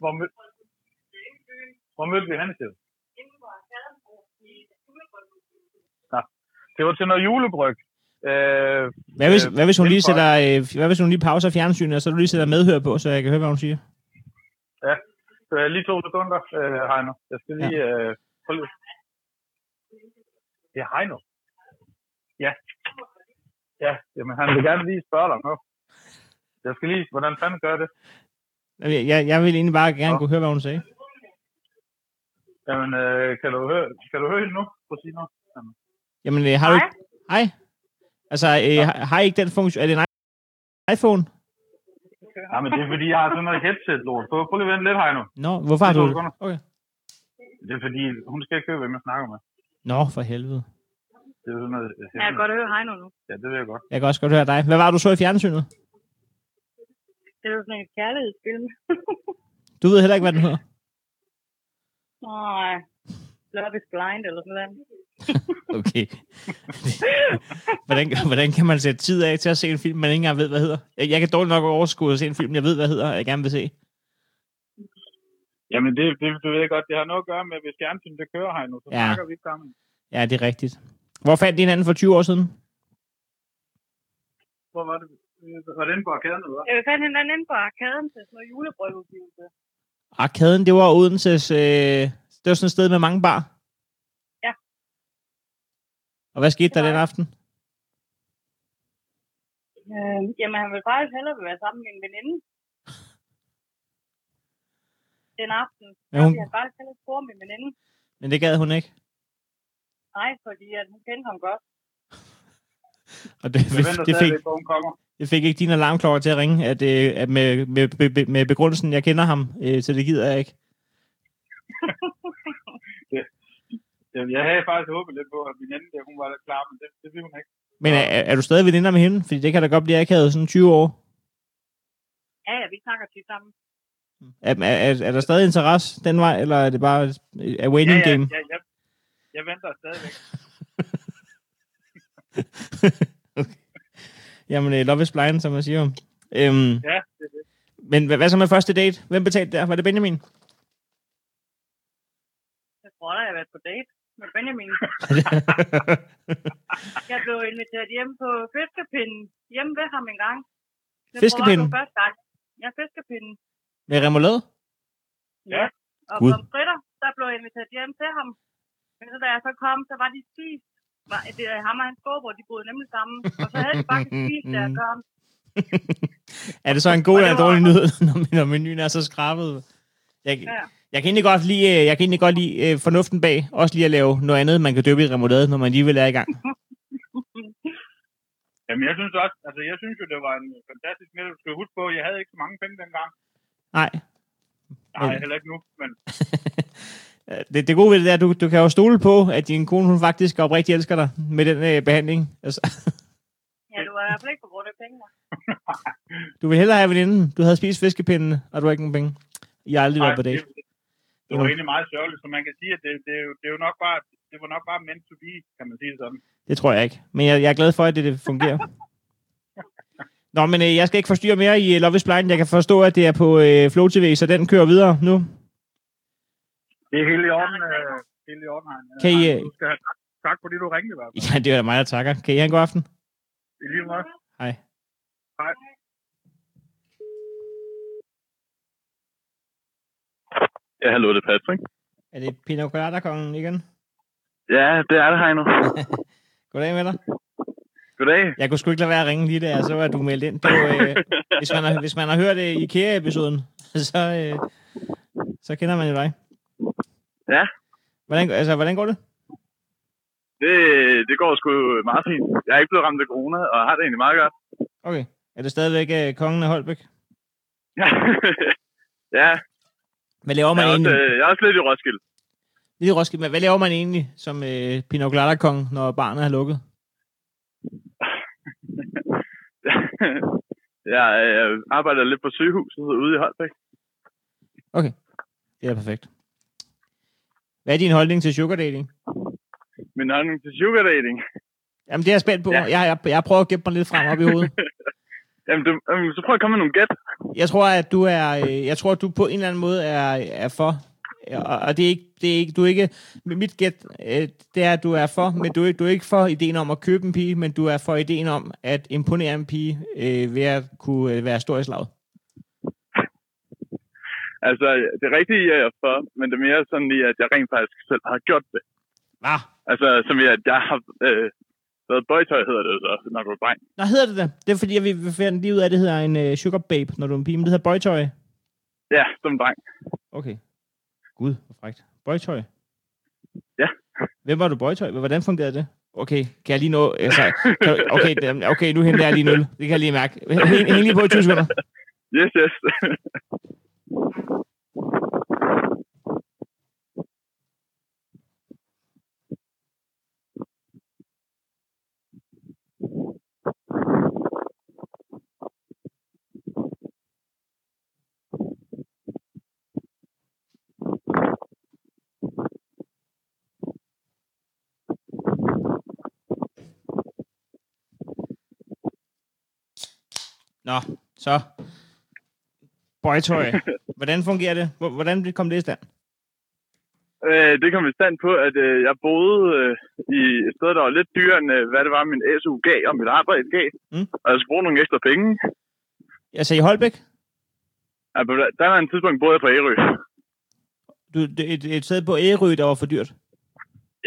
hvor, mød, hvor mødte vi henne til? Nå, det var til noget julebryg. Øh, Hvad hvis, øh, hvad hvis hun lige sætter, øh, hvad hvis hun lige pauser fjernsynet, og så du lige sætter medhør på, så jeg kan høre, hvad hun siger? Øh, lige to sekunder, øh, Heino. Jeg skal lige... Øh, prøve lige. Det er Heino. Ja. Ja, jamen han vil gerne lige spørge dig nu. Jeg skal lige... Hvordan fanden gør det? Jeg, jeg, jeg vil egentlig bare gerne Nå. kunne høre, hvad hun sagde. Jamen, øh, kan, du høre, kan du høre hende nu? Prøv at sige noget. Jamen. Jamen, øh, har du Hej. ikke... Hej. Altså, øh, har, har I ikke den funktion... Er det en iPhone? Ja, men det er fordi, jeg har sådan noget headset-lort på. Prøv lige at vente lidt, Heino. Nå, hvorfor har Det er du... sekunder. Okay. Det er fordi, hun skal ikke høre, hvem jeg snakker med. Nå, for helvede. Det er sådan noget... Jeg kan godt høre Heino nu. Ja, det ved jeg godt. Jeg kan også godt høre dig. Hvad var det, du så i fjernsynet? Det er jo sådan en kærlighedsfilm. Du ved heller ikke, hvad den hedder. Nej. Love is blind eller sådan noget. Okay. hvordan, hvordan kan man sætte tid af til at se en film, man ikke engang ved, hvad hedder? Jeg, jeg kan dårligt nok overskue at se en film, jeg ved, hvad hedder, jeg gerne vil se. Jamen, det, det, det ved jeg godt. Det har noget at gøre med, hvis fjernsynet det kører, Heino, så Ja. snakker vi ikke sammen. Ja, det er rigtigt. Hvor fandt de hinanden for 20 år siden? Hvor var det? Var det inde på arkaden, eller hvad? Jeg fandt hinanden inde på arkaden til sådan noget julebrødudgivelse. Arkaden, det var Odenses... Øh, det var sådan et sted med mange bar. Ja. Og hvad skete der den aften? Øh, jamen, han ville faktisk hellere være sammen med en veninde. Den aften. Ja, hun-. Jeg faktisk hellere score med en veninde. Men det gad hun ikke. Nej, fordi at hun kendte ham godt. Og det, Jeg venter det, fik, det fik ikke din alarmklokker til at ringe, at, øh, at med, med, med, med begrundelsen, jeg kender ham, øh, så det gider jeg ikke. Jeg, jeg havde faktisk håbet lidt på, at min anden, der, hun var lidt klar, men det, det ville hun ikke. Men er, er du stadig veninder med hende? Fordi det kan da godt blive akavet sådan 20 år. Ja, ja, vi snakker tit sammen. Er, er, er, er der stadig interesse den vej, eller er det bare a waiting ja, ja, game? ja, ja, jeg venter stadigvæk. Jamen, øh, love is blind, som man siger. Øhm, Ja, det er det. men hvad, hvad så med første date? Hvem betalte der? Var det Benjamin? Jeg tror da, jeg har været på date med Benjamin. Jeg blev inviteret hjem på fiskepinden. Hjemme ved ham en gang. Jeg Fiskepinden? Tror, første gang. Ja, fiskepinden. med remoulade? Ja. Og på fritter, der blev jeg inviteret hjem til ham. Men så da jeg så kom, så var de spist. Var, det er ham og hans skobror, de boede nemlig sammen. Og så havde de faktisk spist, da jeg kom. er det så en god eller en var- dårlig nyhed, når, når menuen er så skrabet? Jeg, Ja. jeg kan egentlig godt lide, øh, jeg kan egentlig godt lide øh, fornuften bag. Også lige at lave noget andet, man kan døbe i remoulade, når man alligevel er i gang. Jamen, jeg synes også, altså, jeg synes jo, det var en fantastisk middag. Du skal huske på, jeg havde ikke så mange penge dengang. Nej. Nej, heller ikke nu, men Det, det gode ved det er, at du, du kan jo stole på, at din kone hun faktisk oprigtigt elsker dig med den øh, behandling. Altså, Ja, du var i hvert fald ikke på grund af penge. du vil hellere have veninden. Du havde spist fiskepindene, og du har ikke nogen penge. I har aldrig været på date. det, det var egentlig meget sørgeligt, så man kan sige, at det, det, er jo, det, er jo nok bare, det var nok bare meant to be, kan man sige det sådan. Det tror jeg ikke. Men jeg, jeg er glad for, at det, det fungerer. Nå, men øh, jeg skal ikke forstyrre mere i øh, Love is Blind. Jeg kan forstå, at det er på øh, Flow TV, så den kører videre nu. Det er helt i orden, øh, helt i orden. Kan I, øh, Du skal have tak, tak fordi du ringede i hvert fald. Ja, det er da mig, der takker. Kan I have en god aften? I lige måde. Hej. Hej. Ja, hallo, det er Patrick. Er det Pina Colada-kongen igen? Ja, det er det, Heino. Goddag med dig. Goddag. Jeg kunne sgu ikke lade være at ringe lige der, så var du meldt ind. Det var, øh, hvis, man har, hvis man har hørt øh, IKEA-episoden, så, øh, så kender man jo dig. Ja. Hvordan, altså, hvordan går det? Det, det går sgu meget fint. Jeg er ikke blevet ramt af corona, og har det egentlig meget godt. Okay. Er det stadigvæk øh, kongen af Holbæk? ja, Hvad laver jeg man også, egentlig? øh, jeg er også lidt i Roskilde. Lidt i Roskilde, men hvad laver man egentlig som øh, Pina Colada-kong, når barnet er lukket? jeg øh, arbejder lidt på sygehuset ude i Holbæk. Okay. Det er perfekt. Hvad er din holdning til sugar dating? Min holdning til sugar dating. Jamen, det er jeg spændt på. Ja. Jeg, jeg, jeg prøver at gætte mig lidt frem op i hovedet. Jamen, du, øhm, så prøv at komme med nogle gæt. Jeg tror, at du er, øh, jeg tror, at du på en eller anden måde er, er for. Og, og det er ikke, det er ikke, du er ikke, mit gæt, øh, det er, at du er for, men du er, du er ikke for ideen om at købe en pige, men du er for ideen om at imponere en pige øh, ved at kunne øh, være stor i slaget. Altså, det er rigtigt, jeg er for, men det er mere sådan lige, at jeg rent faktisk selv har gjort det. Hvad? Altså, som at jeg har øh, været boytøj, hedder det så, når du er dreng. Nå, hedder det det? Det er fordi, at vi vi finder lige ud af, det hedder en øh, sugar babe, når du er en pige, men det hedder boytøj. Ja, som dreng. Okay. Gud, hvor frækt. Boytøj? Ja. Hvem var du boytøj? Hvordan fungerede det? Okay, kan jeg lige nå... Altså, okay, okay, nu henter jeg lige nul. Det kan jeg lige mærke. Hæng lige på i 20 sekunder. Yes, yes. Nå, så. Boytøj. Hvordan fungerer det? Hvor- Hvordan kom det i stand? Øh, det kom i stand på, at øh, jeg boede øh, i et sted, der var lidt dyrere, end øh, hvad det var, min SU gav, og mit arbejde gav. Mm. Og jeg skulle bruge nogle ekstra penge. Altså i Holbæk? Altså, der var en tidspunkt, boede jeg på Ærø. Du, det, et, et sted på Ærø, der var for dyrt?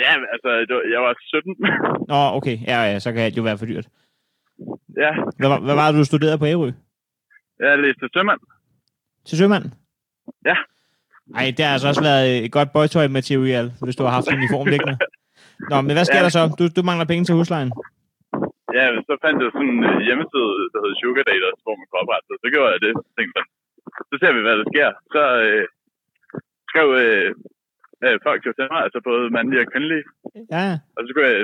Ja, altså, jeg var 17. Nå, okay. Ja, ja, så kan det jo være for dyrt. ja, Hvad, var- hvad var det, du studerede på Ærø? jeg læste sømand. Til sømand? Ja. Ej, det har altså også været et godt boytøj-material, hvis du har haft en uniform liggende. Nå, men hvad sker Ja. der så? Du, du mangler penge til huslejen. Ja, så fandt jeg sådan en øh, hjemmeside, der hedder Sugar Daters, hvor man kunne oprette sig. Så gjorde jeg det. Så tænkte jeg, så ser vi, hvad der sker. Så øh, skrev øh, øh, folk jo til mig, altså både mandlige og kvindelige. Ja, Og så kunne jeg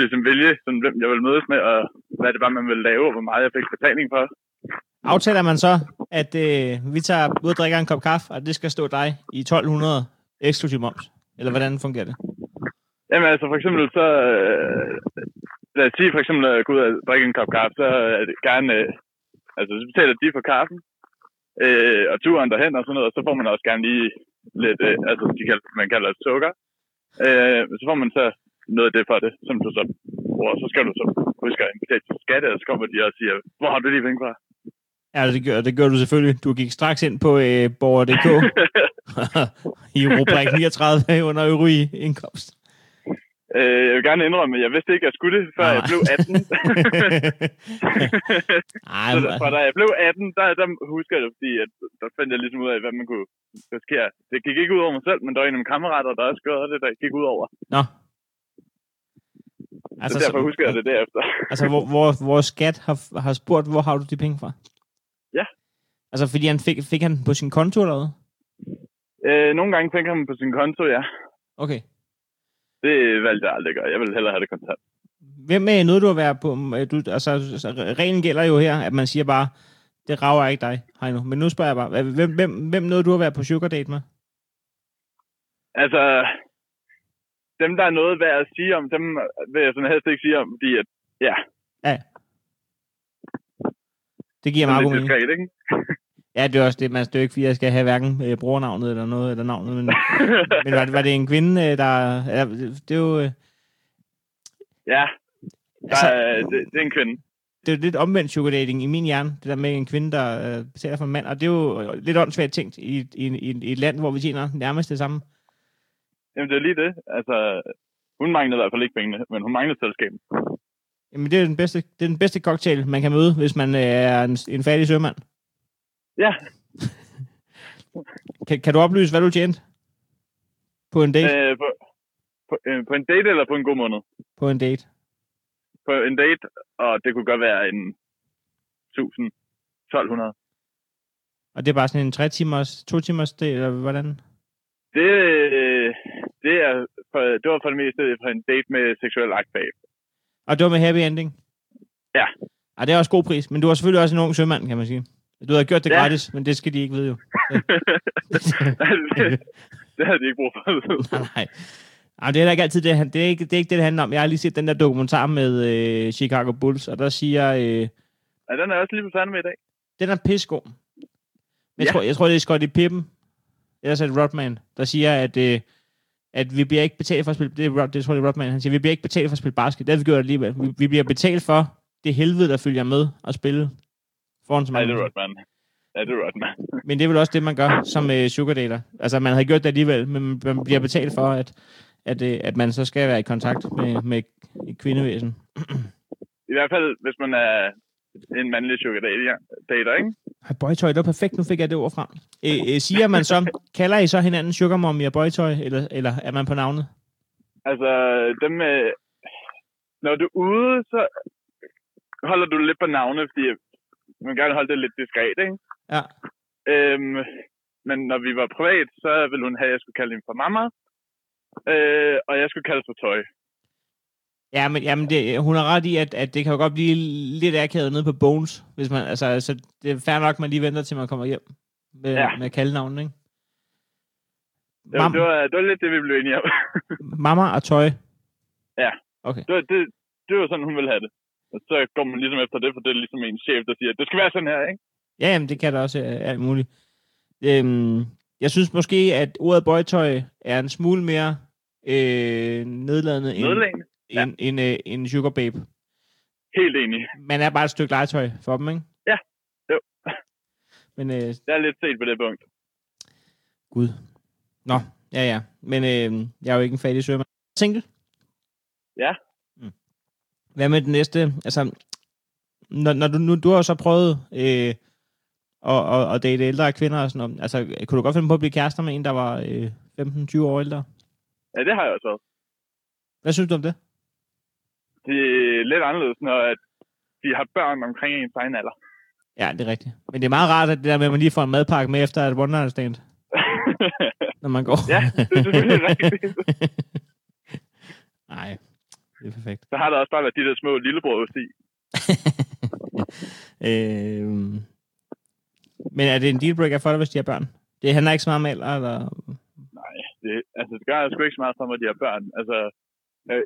ligesom vælge, sådan, hvem jeg ville mødes med, og hvad det var, man ville lave, og hvor meget jeg fik betaling for. aftaler man så, at øh, vi tager ud og drikker en kop kaffe, og det skal stå dig i 1200 eksklusiv moms? Eller hvordan fungerer det? Jamen altså for eksempel så, øh, lad os sige for eksempel at gå ud og drikke en kop kaffe, så er det gerne, øh, altså så betaler de for kaffen, øh, og turen derhen og sådan noget, og så får man også gerne lige lidt, øh, altså de kalder, man kalder det sukker, øh, så får man så noget af det for det, som du så bruger, så skal du så huske at invitere til skatte, og så kommer de og siger, hvor har du de penge fra? Ja, det gør, det gør du selvfølgelig. Du gik straks ind på øh, borger.dk i rubrik 39 under øvrig indkomst. øh, jeg vil gerne indrømme, at jeg vidste ikke, at jeg skulle det, før Nej. jeg blev 18. Ej, Så fra da jeg blev 18, der, der husker jeg det, fordi at, der fandt jeg ligesom ud af, hvad man kunne risikere. Det gik ikke ud over mig selv, men der var en af mine kammerater, der også gjorde det, der gik ud over. Nå. Altså, så derfor husker jeg det derefter. Altså, hvor, hvor, hvor skat har, har spurgt, hvor har du de penge fra? Ja. Altså, fordi han fik, fik han den på sin konto eller hvad? Øh, nogle gange fik han dem på sin konto, ja. Okay. Det valgte jeg aldrig at gøre. Jeg ville hellere have det kontant. Hvem er noget, du at være på? øh, Du, altså, altså, reglen gælder jo her, at man siger bare, det rager ikke dig, Heino. Men nu spørger jeg bare, hvem, hvem, hvem nåede du at være på sugar date med? Altså, dem, der er noget værd at sige om, dem vil jeg sådan helst ikke sige om, fordi at, ja, Det giver det meget god mening. diskret, ikke? Ja, det er også det. Man, det er jo ikke, fordi jeg skal have hverken øh, brugernavnet eller noget, eller navnet, men, men var, det- var det en kvinde, øh, der... Ja, det er jo... øh, ja, der, Altså- er, det, det, er en kvinde. det er jo lidt omvendt sugar dating i min hjerne, det der med en kvinde, der øh, betaler for en mand, og det er jo lidt åndssvagt tænkt i, i, i, i et land, hvor vi tjener nærmest det samme. Jamen, det er lige det. Altså, hun manglede i hvert fald ikke pengene, men hun manglede selskabet. Jamen, det er den bedste, det er den bedste cocktail, man kan møde, hvis man øh, er en, en fattig sømand. Ja, Kan, kan du oplyse, hvad du tjente på en date? øh, på, på, øh, på en date eller på en god måned? På en date. På en date, og det kunne godt være en 1000, 1200. Og det er bare sådan en tre timers, to timers date, eller hvordan? Det, øh, det, er for, det var for det meste på en date med seksuel akt bag. Og det var med happy ending? Ja. Ej, det er også god pris, men du var selvfølgelig også en ung sømand, kan man sige. Du havde gjort det Ja. gratis, men det skal de ikke vide jo. det, det havde de ikke brug for. Nej. Ej, det er ikke altid det, han- det er ikke, det er ikke det, det handler om. Jeg har lige set den der dokumentar med øh, Chicago Bulls, og der siger, øh, ja, den er også lige på fanden med i dag. den er pissegod. Men jeg, Ja. tror, jeg tror, det er Scotty Pippen, ellers er det Rodman, der siger, at, øh, at vi bliver ikke betalt for at spille, det, er det tror jeg, det Rodman, han siger, vi bliver ikke betalt for at spille basket, det har vi gjort alligevel. Vi, vi bliver betalt for det helvede, der følger med at spille foran så mange. det er Rodman. Ja, det er Rodman. Men det er vel også det, man gør som øh, sugar dater. Altså, man havde gjort det alligevel, men man bliver betalt for, at, at, øh, at man så skal være i kontakt med, med kvindevæsen. I hvert fald, hvis man er en mandlig sugar dater, dater ikke? Boytøj, det var perfekt. Nu fik jeg det ord frem. Øh, øh, siger man så, kalder I så hinanden sugar mommy og boytøj, eller, eller er man på navnet? Altså, dem, øh, når du er ude, så holder du lidt på navne, fordi man vil gerne holde det lidt diskret, ikke? Ja. Øhm, men når vi var privat, så ville hun have, at jeg skulle kalde hende for mamma. Øh, og jeg skulle kalde for tøj. Ja, men jamen det, hun har ret i, at, at det kan jo godt blive lidt akavet nede på Bones, hvis man, altså, altså det er fair nok, at man lige venter til man kommer hjem med, ja. Ja. med kaldenavnen, ikke? Det, Mam- det, var, det var lidt det, vi blev enige om. Mamma og tøj. Ja. Okay. det, det, det var sådan, hun ville have det. Og så går man ligesom efter det, for det er ligesom en chef, der siger, det skal være sådan her, ikke? Ja, jamen, det kan der også øh, alt muligt. Øhm, jeg synes måske, at ordet boytøj er en smule mere øh, nedladende end, Nedlæggende. Ja. end, end, øh, end sugar babe. Helt enig. Man er bare et stykke legetøj for dem, ikke? Ja. Jo. Men øh, Jeg er lidt set på det punkt. Gud. Nå, ja, ja. Men øh, jeg er jo ikke en fattig sømand. Single? Ja. Mm. Hvad med den næste? Altså, når, når du, nu, du har jo så prøvet øh, at, at, at date ældre kvinder og sådan noget. Altså, kunne du godt finde på at blive kærester med en, der var øh, 15-20 år ældre? Ja, det har jeg også. Hvad synes du om det? Det er lidt anderledes, når at de har børn omkring ens egen alder. Ja, det er rigtigt. Men det er meget rart, at det der med, at man lige får en madpakke med efter et one night stand, når man går. ja, det er selvfølgelig rigtigt. Nej, det er perfekt. Så har der også bare været de der små lillebror i. øh, men er det en dealbreaker for dig, hvis de har børn? Det handler ikke så meget om alder, eller... Nej, det, altså, det gør sgu ikke så meget for at de har børn. Altså,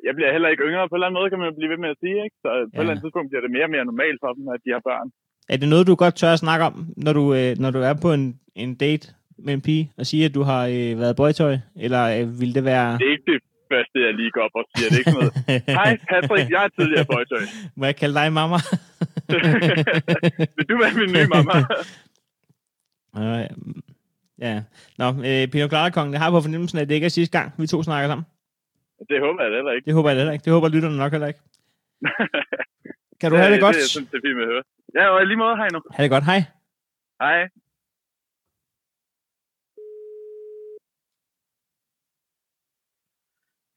jeg bliver heller ikke yngre. På en eller anden måde kan man jo blive ved med at sige, ikke? Så på Ja. et eller andet tidspunkt bliver det mere og mere normalt for dem, at de har børn. Er det noget, du godt tør at snakke om, når du, øh, når du er på en, en date med en pige, og sige, at du har øh, været boytøj? Eller øh, vil det være... Det er ikke det første, jeg lige går op og siger. Det er ikke noget. Hej Patrick, jeg er tidligere boytøj. Må jeg kalde dig mamma? Vil du være min nye mamma? Øh, ja. Nå, øh, Pino Clara-kongen, jeg har på fornemmelsen, at det ikke er sidste gang, vi to snakker sammen. Det håber jeg heller ikke. Det håber jeg heller ikke. Det håber lytterne nok heller ikke. Kan du have det godt? Det, jeg synes, det er fint med at høre. Ja, og lige måde, hej nu. Ha' det godt. Hej. Hej.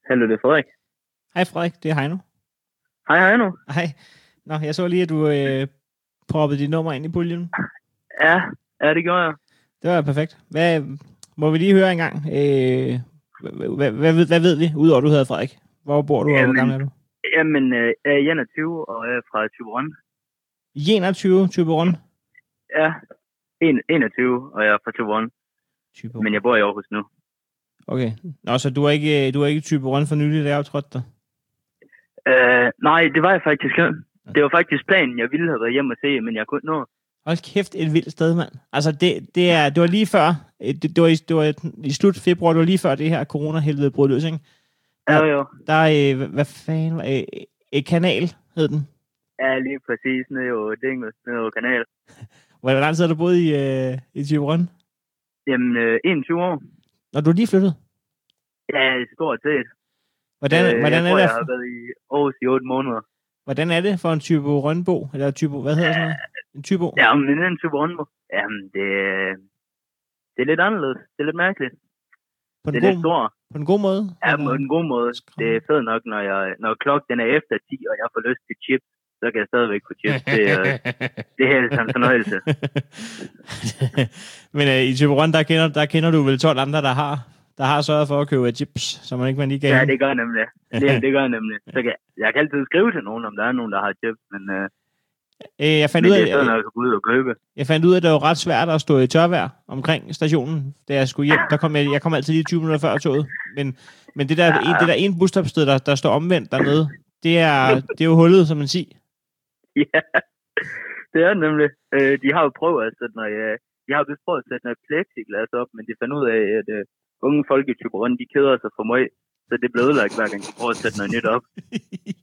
Hallo, det er Frederik. Hej Frederik, det er Heino. Hej, hej nu. Hej. Nå, jeg så lige, at du øh, proppede dit nummer ind i puljen. Ja, ja, det gjorde jeg. Det var perfekt. Hvad, må vi lige høre en gang? Øh, hvad, hvad, hvad, ved- vi, udover at du hedder Frederik? Hvor bor du, og hvor Jamen, gammel er du? Jamen, øh, jeg er 21 og jeg er fra Tyberon. 21, Typeron. Ja, en- 21 og jeg er fra Tyberon. Typeron. Men jeg bor i Aarhus nu. Okay. Nå, så du er ikke, du er ikke Typeron for nylig, da jeg optrådte dig? Øh, nej, det var jeg faktisk. Det var faktisk planen, jeg ville have været hjemme og se, men jeg kunne ikke nå. Hold kæft, et vildt sted, mand. Altså, det, det, er, det var lige før, det, det, var i, det var i slut februar, det var lige før det her corona-helvede brød løs, ikke? Ja, jo. Der er, øh, hvad- hvad fanden øh, et kanal, hed den. Ja, lige præcis. Nede jo Dingle, nede jo kanal. Hvor lang tid har du boet i, øh, i Typeron? Jamen, øh, 21 år. Når du er lige flyttet? Ja, stort set. Hvordan, øh, hvordan, jeg er tror, det, jeg har været i Aarhus i 8 måneder. hvordan er det for en type rønbo? Eller type, hvad hedder sådan noget? En typo? Ja, men en Tyberon. Jamen, det, det er lidt anderledes. Det er lidt mærkeligt. På Det en, er lidt god, stort. på en god måde? Ja, Eller- på en god måde. Det er fedt nok, når, jeg, når klokken den er efter 10, og jeg får lyst til chips, så kan jeg stadigvæk få chips. Det, er, det er helt en fornøjelse. Men øh, i Typeron, der kender, der kender du vel 12 andre, der har, der har sørget for at købe chips, så man ikke man lige kan... Ja, det gør jeg nemlig. Det, det gør jeg nemlig. Så kan, jeg kan altid skrive til nogen, om der er nogen, der har chips, men, øh, øh, jeg, fandt ud sådan af, noget, at ud og jeg fandt ud af, at det var ret svært at stå i tørvejr omkring stationen, da jeg skulle hjem. Der kom jeg, jeg kom altid lige 20 minutter før toget. Men, men det der, Ja. en, det der ene busstopsted, der, der står omvendt dernede, det er, det er jo hullet, som man siger. Ja, det er nemlig. Øh, de har jo prøvet at sætte noget, øh, de har jo prøvet at sætte noget plexiglas op, men de fandt ud af, at øh, unge folk i Tyberon, de keder sig for meget. Så det blev ødelagt, hver gang de prøver at sætte noget nyt op.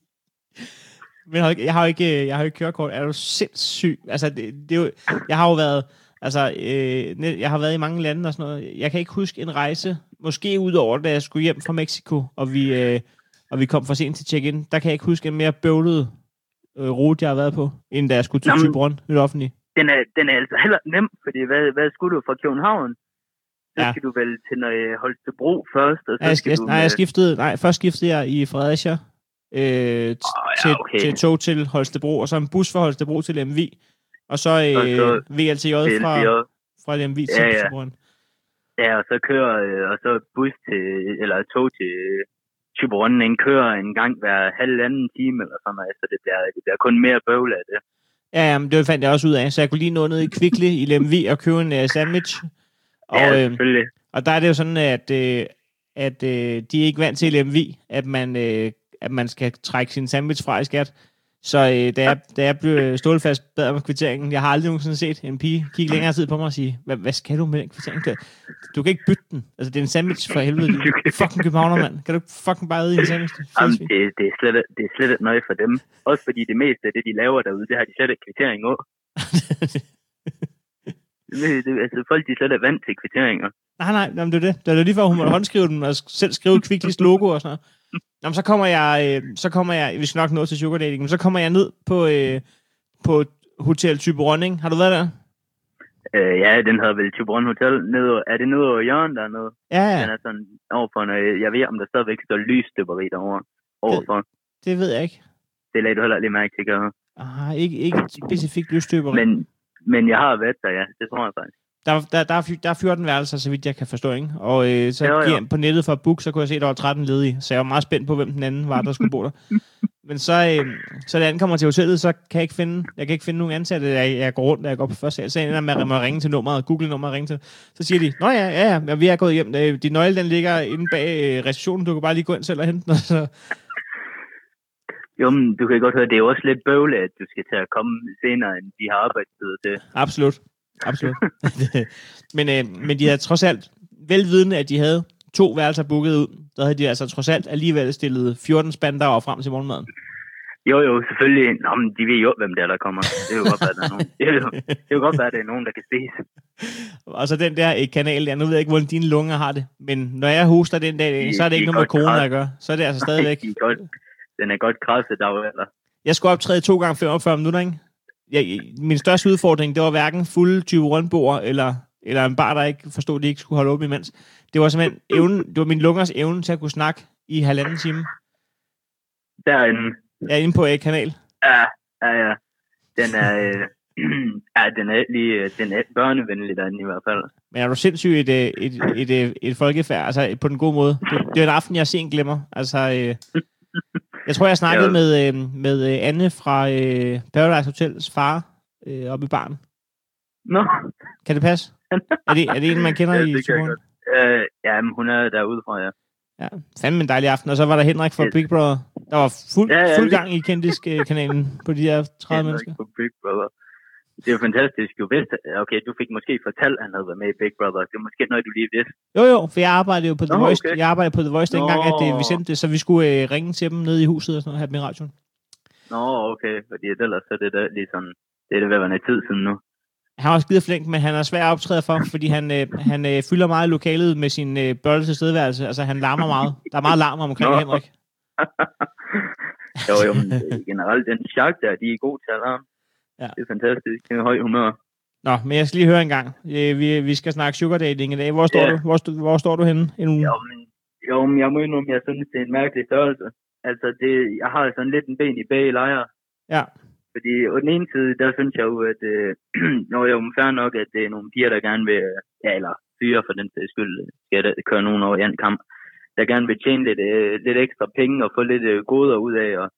Men jeg har, ikke- jeg har jo ikke, jeg har jo ikke kørekort. Er du sindssyg? Altså, det, det er jo, jeg har jo været, altså, øh, jeg har været i mange lande og sådan noget. Jeg kan ikke huske en rejse, måske ud over, da jeg skulle hjem fra Mexico, og vi, øh, og vi kom for sent til check-in. Der kan jeg ikke huske en mere bøvlet øh, rute, jeg har været på, end da jeg skulle til i det offentlige. Den er, den er altså heller nem, fordi hvad, hvad skulle du fra København? Så Ja. skal du vel til Holstebro først, og så jeg, skal jeg, du... nej, jeg skiftede, nej, først skiftede jeg i Fredericia øh, Åh, ja, til, okay. til tog til Holstebro, og så en bus fra Holstebro til Lemvi, Og så, øh, VLTJ fra, fra Ja, til ja. Thyborøn. Ja, og så kører, øh, og så bus til, eller tog til Tyberunden, den kører en gang hver halvanden time eller sådan noget, så det bliver, det bliver kun mere bøvl af det. Ja, ja, men det fandt jeg også ud af. Så jeg kunne lige nå ned i Kvickly i Lemvig og købe en uh, sandwich. Og, ja, øh, selvfølgelig. og der er det jo sådan, at, øh, at øh, de er ikke vant til Lemvig, at man, øh, at man skal trække sin sandwich fra i skat. Så øh, da, jeg, da jeg blev stålfast bad om kvitteringen, jeg har aldrig nogensinde set en pige kigge længere tid på mig og sige, hvad, hvad skal du med den kvittering? Du, du kan ikke bytte den. Altså, det er en sandwich for helvede. Du er fucking københavner, mand. Kan du fucking bare æde en sandwich? Det er Jamen, det, det, er slet, det er slet ikke noget for dem. Også fordi det meste af det, de laver derude, det har de slet ikke kvittering af. Det, altså, folk de er slet ikke vant til kvitteringer. Nej, nej, jamen, det er det. Det er lige før, hun måtte håndskrive den og selv skrive Kvicklis logo og sådan noget. Jamen, så kommer jeg, øh, så kommer jeg, vi skal nok nå til sugar dating, men så kommer jeg ned på, øh, på Hotel Tyberonning. Har du været der? Øh, ja, den hedder vel Tyberon Hotel. Nede, er det nede over hjørnet dernede? Ja, Den ja, er sådan overfor, når jeg ved, om der stadigvæk står lysstøberi derovre. Overfor. det ved jeg ikke. Det lagde du heller lige mærke til, gør. Ah, ikke, ikke specifikt lystøberi. Men, men jeg har været der, ja. Det tror jeg faktisk. Der, der, der, er, der er 14 værelser, så vidt jeg kan forstå, ikke? Og øh, så Jo, jo. gik på nettet for at book, så kunne jeg se, at der var 13 ledige. Så jeg var meget spændt på, hvem den anden var, der skulle bo der. Men så, øh, så da jeg ankommer til hotellet, så kan jeg ikke finde, jeg kan ikke finde nogen ansatte. Jeg, jeg går rundt, jeg går på første sal. Så ender med at ringe til nummeret, google nummeret og ringe til. Så siger de, nå ja, ja, ja, vi er gået hjem. Øh, Din nøgle, den ligger inde bag øh, receptionen. Du kan bare lige gå ind selv og hente den. Og så, Jo, men du kan godt høre, det er også lidt bøvle, at du skal til at komme senere, end de har arbejdstid til. Absolut. Absolut. men, øh, men de havde trods alt, velvidende, at de havde to værelser booket ud, der havde de altså trods alt alligevel stillet 14 spander og frem til morgenmaden. Jo, jo, selvfølgelig. Nå, men de ved jo, hvem det er, der kommer. Det er jo godt være, der er nogen. Det er jo, det er jo godt at det er nogen, der kan spise. Og så den der kanal der, nu ved jeg ikke, hvordan dine lunger har det, men når jeg hoster den dag, De- så er det de ikke noget med corona at gøre. Så er det altså stadigvæk. De er godt, den er godt krasset der eller. Jeg skulle optræde to gange 45 minutter, ikke? Jeg, min største udfordring, det var hverken fulde 20 rundbord, eller, eller en bar, der ikke forstod, at de ikke skulle holde åbent imens. Det var simpelthen evnen, det var min lungers evne til at kunne snakke i halvanden time. Derinde, er inde på et kanal. ja, ja, ja. Den er, øh, ja, den er lige, øh, den er børnevenlig derinde i hvert fald. Men er du sindssygt et, øh, et, et, et, et folkefærd, altså på den gode måde. Det, det er en aften, jeg sent glemmer. Altså, øh, jeg tror, jeg snakkede Ja. med, øh, med øh, Anne fra øh, Paradise Hotels far øh, oppe i baren. Nå, Kan det passe? Er det, er det en, man kender Ja, i godt. øh, ja, men hun er derude fra, ja. Ja, fandme en dejlig aften. Og så var der Henrik fra. Big Brother. Der var fuld, Ja, ja, fuld gang i Kendis-kanalen på de her 30 Henrik mennesker. på Big Brother. Det er jo fantastisk. Du vidste, okay, du fik måske fortalt, at han havde været med i Big Brother. Det er måske noget, du lige vidste. Jo, jo, for jeg arbejdede jo på The Nå, Voice. okay. Jeg arbejdede på The Voice dengang, at øh, vi sendte det, så vi skulle øh, ringe til dem nede i huset og sådan noget, have dem i radioen. Nå, okay, fordi ellers så er det da lige sådan, det er det ved at være tid siden nu. Han var skide flink, men han er svær at optræde for, fordi han, øh, han øh, fylder meget i lokalet med sin øh, børne tilstedeværelse. Altså, han larmer meget. Der er meget larm omkring Nå. Henrik. jo, jo, men generelt den chak der, de er gode til alarm. Ja. Det er fantastisk. Det er høj humør. Nå, men jeg skal lige høre en gang. Øh, vi, vi skal snakke sugar dating i dag. Hvor står, Ja. du? Hvor, hvor står du henne? En, Jo, men, jo, men jeg må indrømme, jeg synes, det er en mærkelig størrelse. Altså, det, jeg har sådan lidt en ben i begge lejre. Ja. Fordi på den ene side, der synes jeg jo, at øh, når jeg er jo fair nok, at det er nogle piger, der gerne vil, ja, eller fyre for den sags skyld, skal da køre nogen over i en kamp, der gerne vil tjene lidt, øh, lidt ekstra penge og få lidt øh, goder ud af at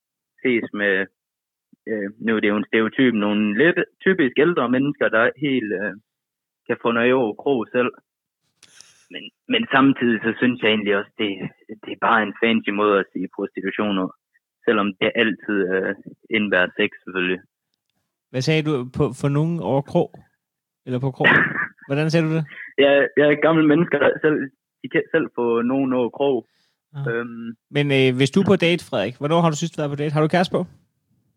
ses med, øh, nu er det jo en stereotyp, nogle lidt typisk ældre mennesker, der helt øh, kan få noget over krog selv. Men, men samtidig så synes jeg egentlig også, det, det er bare en fancy måde at sige prostitution. Selvom det altid øh, indebærer sex selvfølgelig. hvad sagde du på, for nogen over krog? Eller på krog? Hvordan sagde du det? Jeg, jeg er gammel mennesker, der selv, de kan selv få nogen over krog. Ah. Øhm, Men øh, hvis du er på date, Frederik, hvornår har du sidst været på date? Har du kæreste på?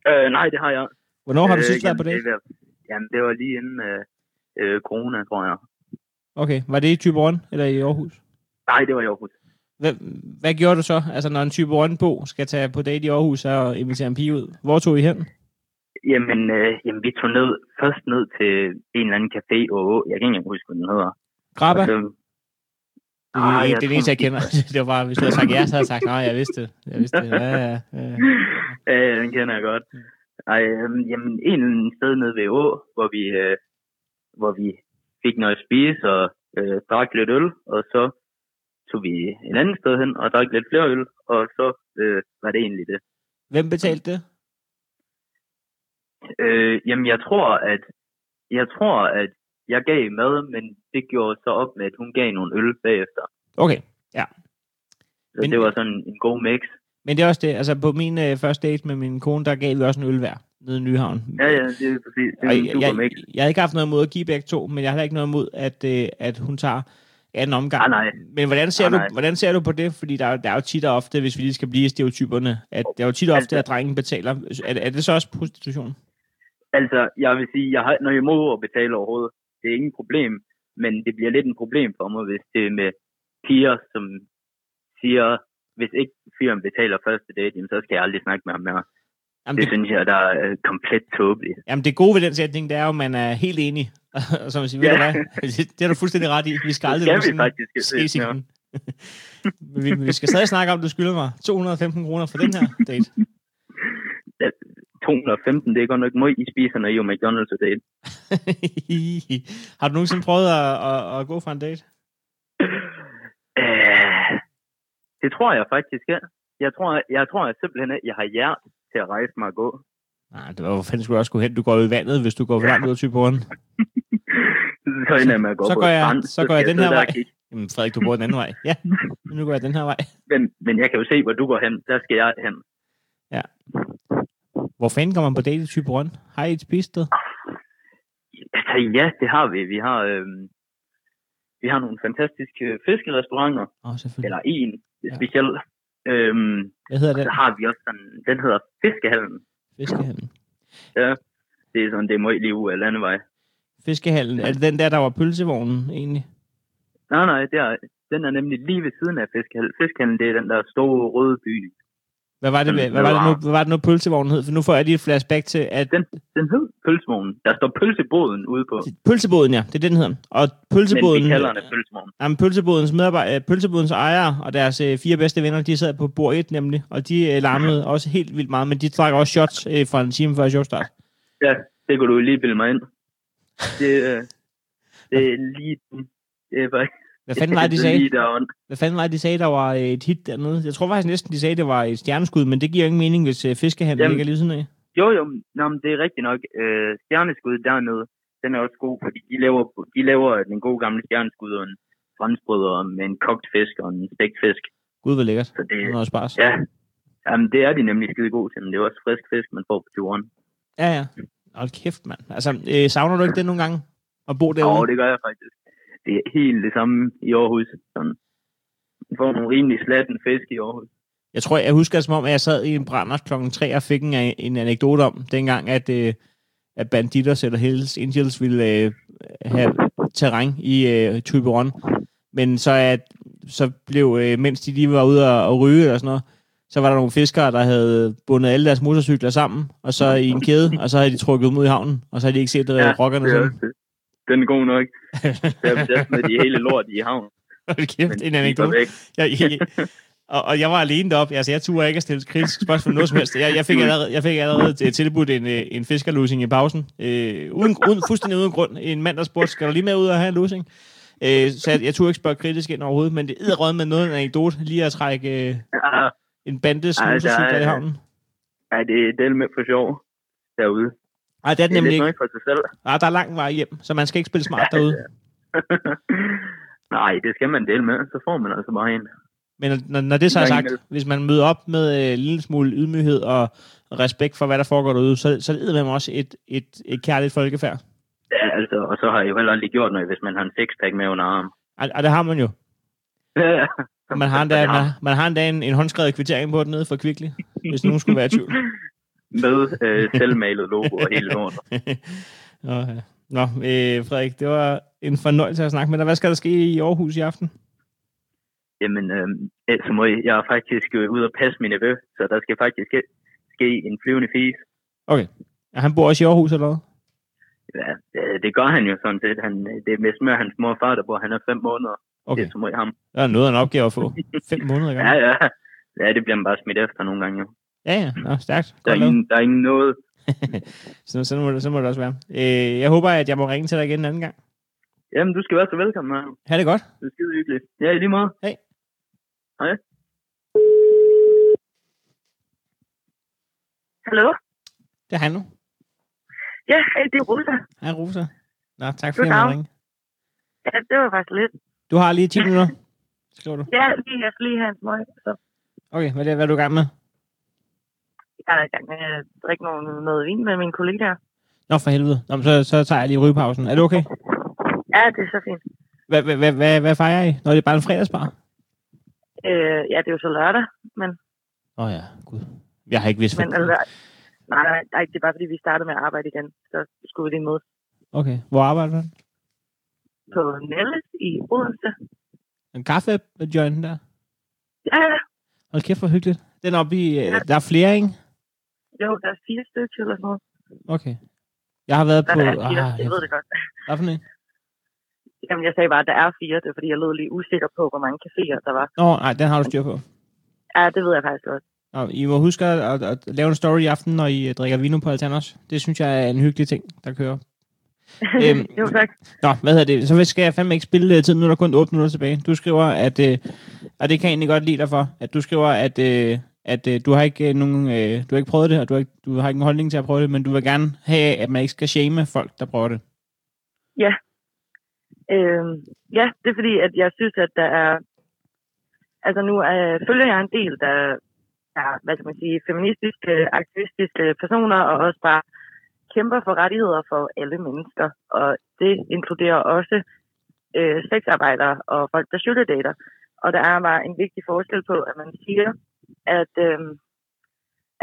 Øh, nej, det har jeg. Hvornår har du Øh, sidst været på date? Det, var- jamen, det var lige inden øh, øh, corona, tror jeg. Okay, var det i Tyborg eller i Aarhus? Nej, det var i Aarhus. Hvad, hvad gjorde du så? Altså, når en type bo skal tage på date i Aarhus og invitere en pige ud. Hvor tog I hen? Jamen, øh, jamen, vi tog ned, først ned til en eller anden café, og jeg kan ikke huske, hvad den hedder. Grabba? Og Det er Ah, det, jeg det er det eneste, jeg kender. Det var bare, hvis du havde sagt ja, så havde jeg sagt, nej, jeg vidste det. Jeg vidste det. Ja, ja, ja. Ja, den kender jeg godt. Ej, øhm, jamen, en sted nede ved Å, hvor vi, øh, hvor vi fik noget at spise og øh, drak lidt øl, og så tog vi en anden sted hen og drak lidt flere øl, og så øh, var det egentlig det. Hvem betalte det? Øh, jamen, jeg tror, at jeg tror, at jeg gav mad, men det gjorde så op med, at hun gav nogle øl bagefter. Okay, ja. Så Men- det var sådan en god mix. Men det er også det, altså på min øh, første date med min kone, der gav vi også en øl hver nede i Nyhavn. Ja, ja, det er præcis. Det er Og en jeg, super jeg, mix. jeg har ikke haft noget imod at give begge to, men jeg har heller ikke noget imod, at, øh, at hun tager anden omgang. Ah, nej. Men hvordan ser, Ah, du, nej. hvordan ser du på det? Fordi der, er- der er jo tit og ofte, hvis vi lige skal blive i stereotyperne, at det er jo tit og ofte, Altså- at drengen betaler. Er, er det så også prostitution? Altså, jeg vil sige, jeg har noget imod at betale overhovedet. Det er ingen problem, men det bliver lidt en problem for mig, hvis det er med piger, som siger, hvis ikke fyren betaler første date, jamen, så skal jeg aldrig snakke med ham mere. Jamen, Det det, synes jeg, der er øh, komplet tåbeligt. jamen, det gode ved den sætning, det er jo, at man er helt enig. Så man siger, ved du Ja. hvad? Det har du fuldstændig ret i. Vi skal Det aldrig skal vi faktisk ses se, ja. igen. Vi, vi skal stadig snakke om, du skylder mig 215 kroner for den her date. 215, det er godt nok meget, I spiser, når I er McDonald's og date. har du nogensinde prøvet at, at, at gå fra en date? Øh, det tror jeg faktisk, ja. Jeg tror, jeg tror jeg simpelthen, at jeg har hjert til at rejse mig og gå. Nej, det var hvor fanden skulle du også gå hen? Du går jo i vandet, hvis du går for langt ud af Typeåren. Så ender jeg at gå Så på går jeg- strand, så går jeg skal den her vej. Jamen, Frederik, du bor den anden vej. Ja, nu går jeg den her vej. Men, men jeg kan jo se, hvor du går hen. Der skal jeg hen. Hvor fanden går man på date i Typeåren? Har I et spisested? Altså ja, det har vi. Vi har, øhm, vi har nogle fantastiske fiskerestauranter, oh, selvfølgelig. eller en Ja. speciel. Øhm, Hvad hedder så den? har vi også sådan, den hedder Fiskehallen. Fiskehallen. Det er sådan, det er meget liv af landevej. Fiskehallen. Er det den der, der var pølsevognen egentlig? Nej, nej, det er, den er nemlig lige ved siden af Fiskehallen. Fiskehallen, det er den der store røde by. Hvad var det, Den- hvad var det, nu, hvad var det nu pølsevognen hed? For nu får jeg lige et flashback til, at Den, den hed Pølsevognen. Der står pølseboden ude på. pølseboden, ja, det er det, den hedder. Og Men pølseboden, vi kalder den Pølsevognen. jamen, pølsebodens, medarbejder, pølsebodens ejere og deres øh, fire bedste venner, de sad på bord 1 nemlig, og de øh, larmede også helt vildt meget, men de trak også shots øh, fra en time før showstart. Ja, det kunne du lige bilde mig ind. Det, øh, det er lige... Det er bare... Hvad fanden var det, de sagde? Hvad fanden var det, de sagde, der var øh, et hit dernede? Jeg tror faktisk næsten, de sagde, det var et stjerneskud, men det giver ingen mening, hvis øh, fiskehandlen Jamen. ligger lige siden af. Jo, jo, nå, men det er rigtigt nok. Øh, stjerneskud dernede, den er også god, fordi de laver, de laver den gode gamle stjerneskud og en franskbrød med en kogt fisk og en stegt fisk. Gud, hvor lækkert. Så det, er noget spars. ja, jamen, det er de nemlig skide gode til, men det er også frisk fisk, man får på turen. Ja, ja. Hold kæft, mand. Altså, øh, savner du ikke det nogle gange? At bo derude? Jo, det gør jeg faktisk. Det er helt det samme i Aarhus. Sådan. Man får nogle rimelig slatten fisk i Aarhus. Jeg tror, jeg husker det som om, at jeg sad i en brænder klokken 3 og fik en, en anekdote om, dengang, at, øh, at Banditos eller Hells Angels ville øh, have terræn i øh, Typeron. Men så, at, så blev, øh, mens de lige var ude og, og ryge eller sådan noget, så var der nogle fiskere, der havde bundet alle deres motorcykler sammen, og så i en kæde, og så havde de trukket dem ud i havnen, og så havde de ikke set ja, rockerne er sådan. Den er god nok. Der, der smed de hele lort i havn. Hold Men kæft, en de var anekdote. Jeg, jeg, og, og jeg var alene deroppe. Altså, jeg turde ikke at stille kritiske spørgsmål noget som helst. Jeg, jeg, fik, allerede, jeg fik allerede til- tilbudt en, øh, en fiskerlusing i pausen. Øh, uden, uden, fuldstændig uden grund. En mand, der spurgte, skal du lige med ud og have en lusing? Øh, så jeg, jeg turde ikke spørge kritisk ind overhovedet, men det er med noget en anekdote, lige at trække øh, en bandes er- i havnen. ja, det er del med for sjov derude. Nej, det er det nemlig ikke. for sig selv. Nej, der er lang vej hjem, så man skal ikke spille smart derude. Nej, det skal man dele med. Så får man altså bare en. Men når, når det så er sagt, hvis man møder op med øh, en lille smule ydmyghed og respekt for, hvad der foregår derude, så, så er det også et, et, et kærligt folkefærd. Ja, altså, og så har jeg jo heller aldrig gjort noget, hvis man har en sixpack med under armen. Og, og det har man jo. Ja, man har endda, man, man har endda en, en håndskrevet kvittering på den nede for Kvickly, hvis nogen skulle være i tvivl. med øh, selvmalet logo og hele lortet. Nå, ja. Nå øh, Frederik, det var en fornøjelse at snakke med dig. Hvad skal der ske i Aarhus i aften? Jamen, øh, så må jeg, jeg er faktisk øh, ude og passe min nevø, så der skal faktisk ske, ske en flyvende fis. Okay. Ja, han bor også i Aarhus, eller hvad? Ja, det, det gør han jo sådan set. Han, det er mest mere hans mor og far, der bor. Han er fem måneder. Okay. Det er jeg ham. Der er noget af en opgave at få. Fem måneder Ja, gammel. ja. Ja, det bliver man bare smidt efter nogle gange. Jo. Ja, ja. Nå, stærkt. Der, er ingen, der er ingen noget, så, så, må, det- så må det også være. Øh, jeg håber, at jeg må ringe til dig igen en anden gang. Jamen, du skal være så velkommen, Marco. Ha' det godt. Det er skide hyggeligt. Ja, i lige måde. Hej. Hej. Hallo? Det er han nu. Ja, hej, det er Rosa. Hej, Rosa. Nå, tak Goddag. måtte ringe. Ja, det var faktisk lidt. Du har lige 10 minutter, skriver du. Ja, lige, jeg skal lige have en smøg, så Okay, hvad er, det, hvad er du i gang med? Jeg er i gang med at drikke noget, noget vin med mine kollegaer. Nå, for helvede. Nå, så, så tager jeg lige rygepausen. Er det okay? Ja, det er så fint. Hvad, hvad, hvad, hvad, fejrer I? Når det er bare en fredagsbar? Øh, ja, det er jo så lørdag, men, Åh oh, ja, gud. Jeg har ikke vidst, men altså, nej, nej, nej, det er bare fordi, vi startede med at arbejde igen. Så skulle vi lige mødes Okay, hvor arbejder du? på Nelles i Odense. En kaffe joint der? Ja, ja, Hold kæft, hvor hyggeligt. Den oppe i... Ja. Der er flere, ikke? Jo, der er fire stykker eller sådan noget. Okay. Jeg har været Der på... er fire, Ah, jeg ved det godt. Hvad for en? Jamen, jeg sagde bare, at der er fire. Det er fordi, jeg lød lige usikker på, hvor mange caféer der var. Nå, nej, den har du styr på. Ja, det ved jeg faktisk godt. Og I må huske at, at, at lave en story i aften, når I øh, drikker vino på Altanos. Det synes jeg er en hyggelig ting, der kører. Øhm, jo, tak. Nå, hvad hedder det? Så skal jeg fandme ikke spille øh, tiden, nu er der kun 8 minutter tilbage. Du skriver, at, øh, og det kan jeg egentlig godt lide dig for, at du skriver, at, øh, at øh, du har ikke øh, nogen, øh, du har ikke prøvet det, og du har, ikke, du har ikke en holdning til at prøve det, men du vil gerne have, at man ikke skal shame folk, der prøver det. Ja. Øh, ja, det er fordi, at jeg synes, at der er... Altså nu øh, følger jeg en del, der er, hvad skal man sige, feministiske, aktivistiske personer, og også bare kæmper for rettigheder for alle mennesker. Og det inkluderer også øh, sexarbejdere og folk, der sugardater. Og der er bare en vigtig forskel på, at man siger, at, øh,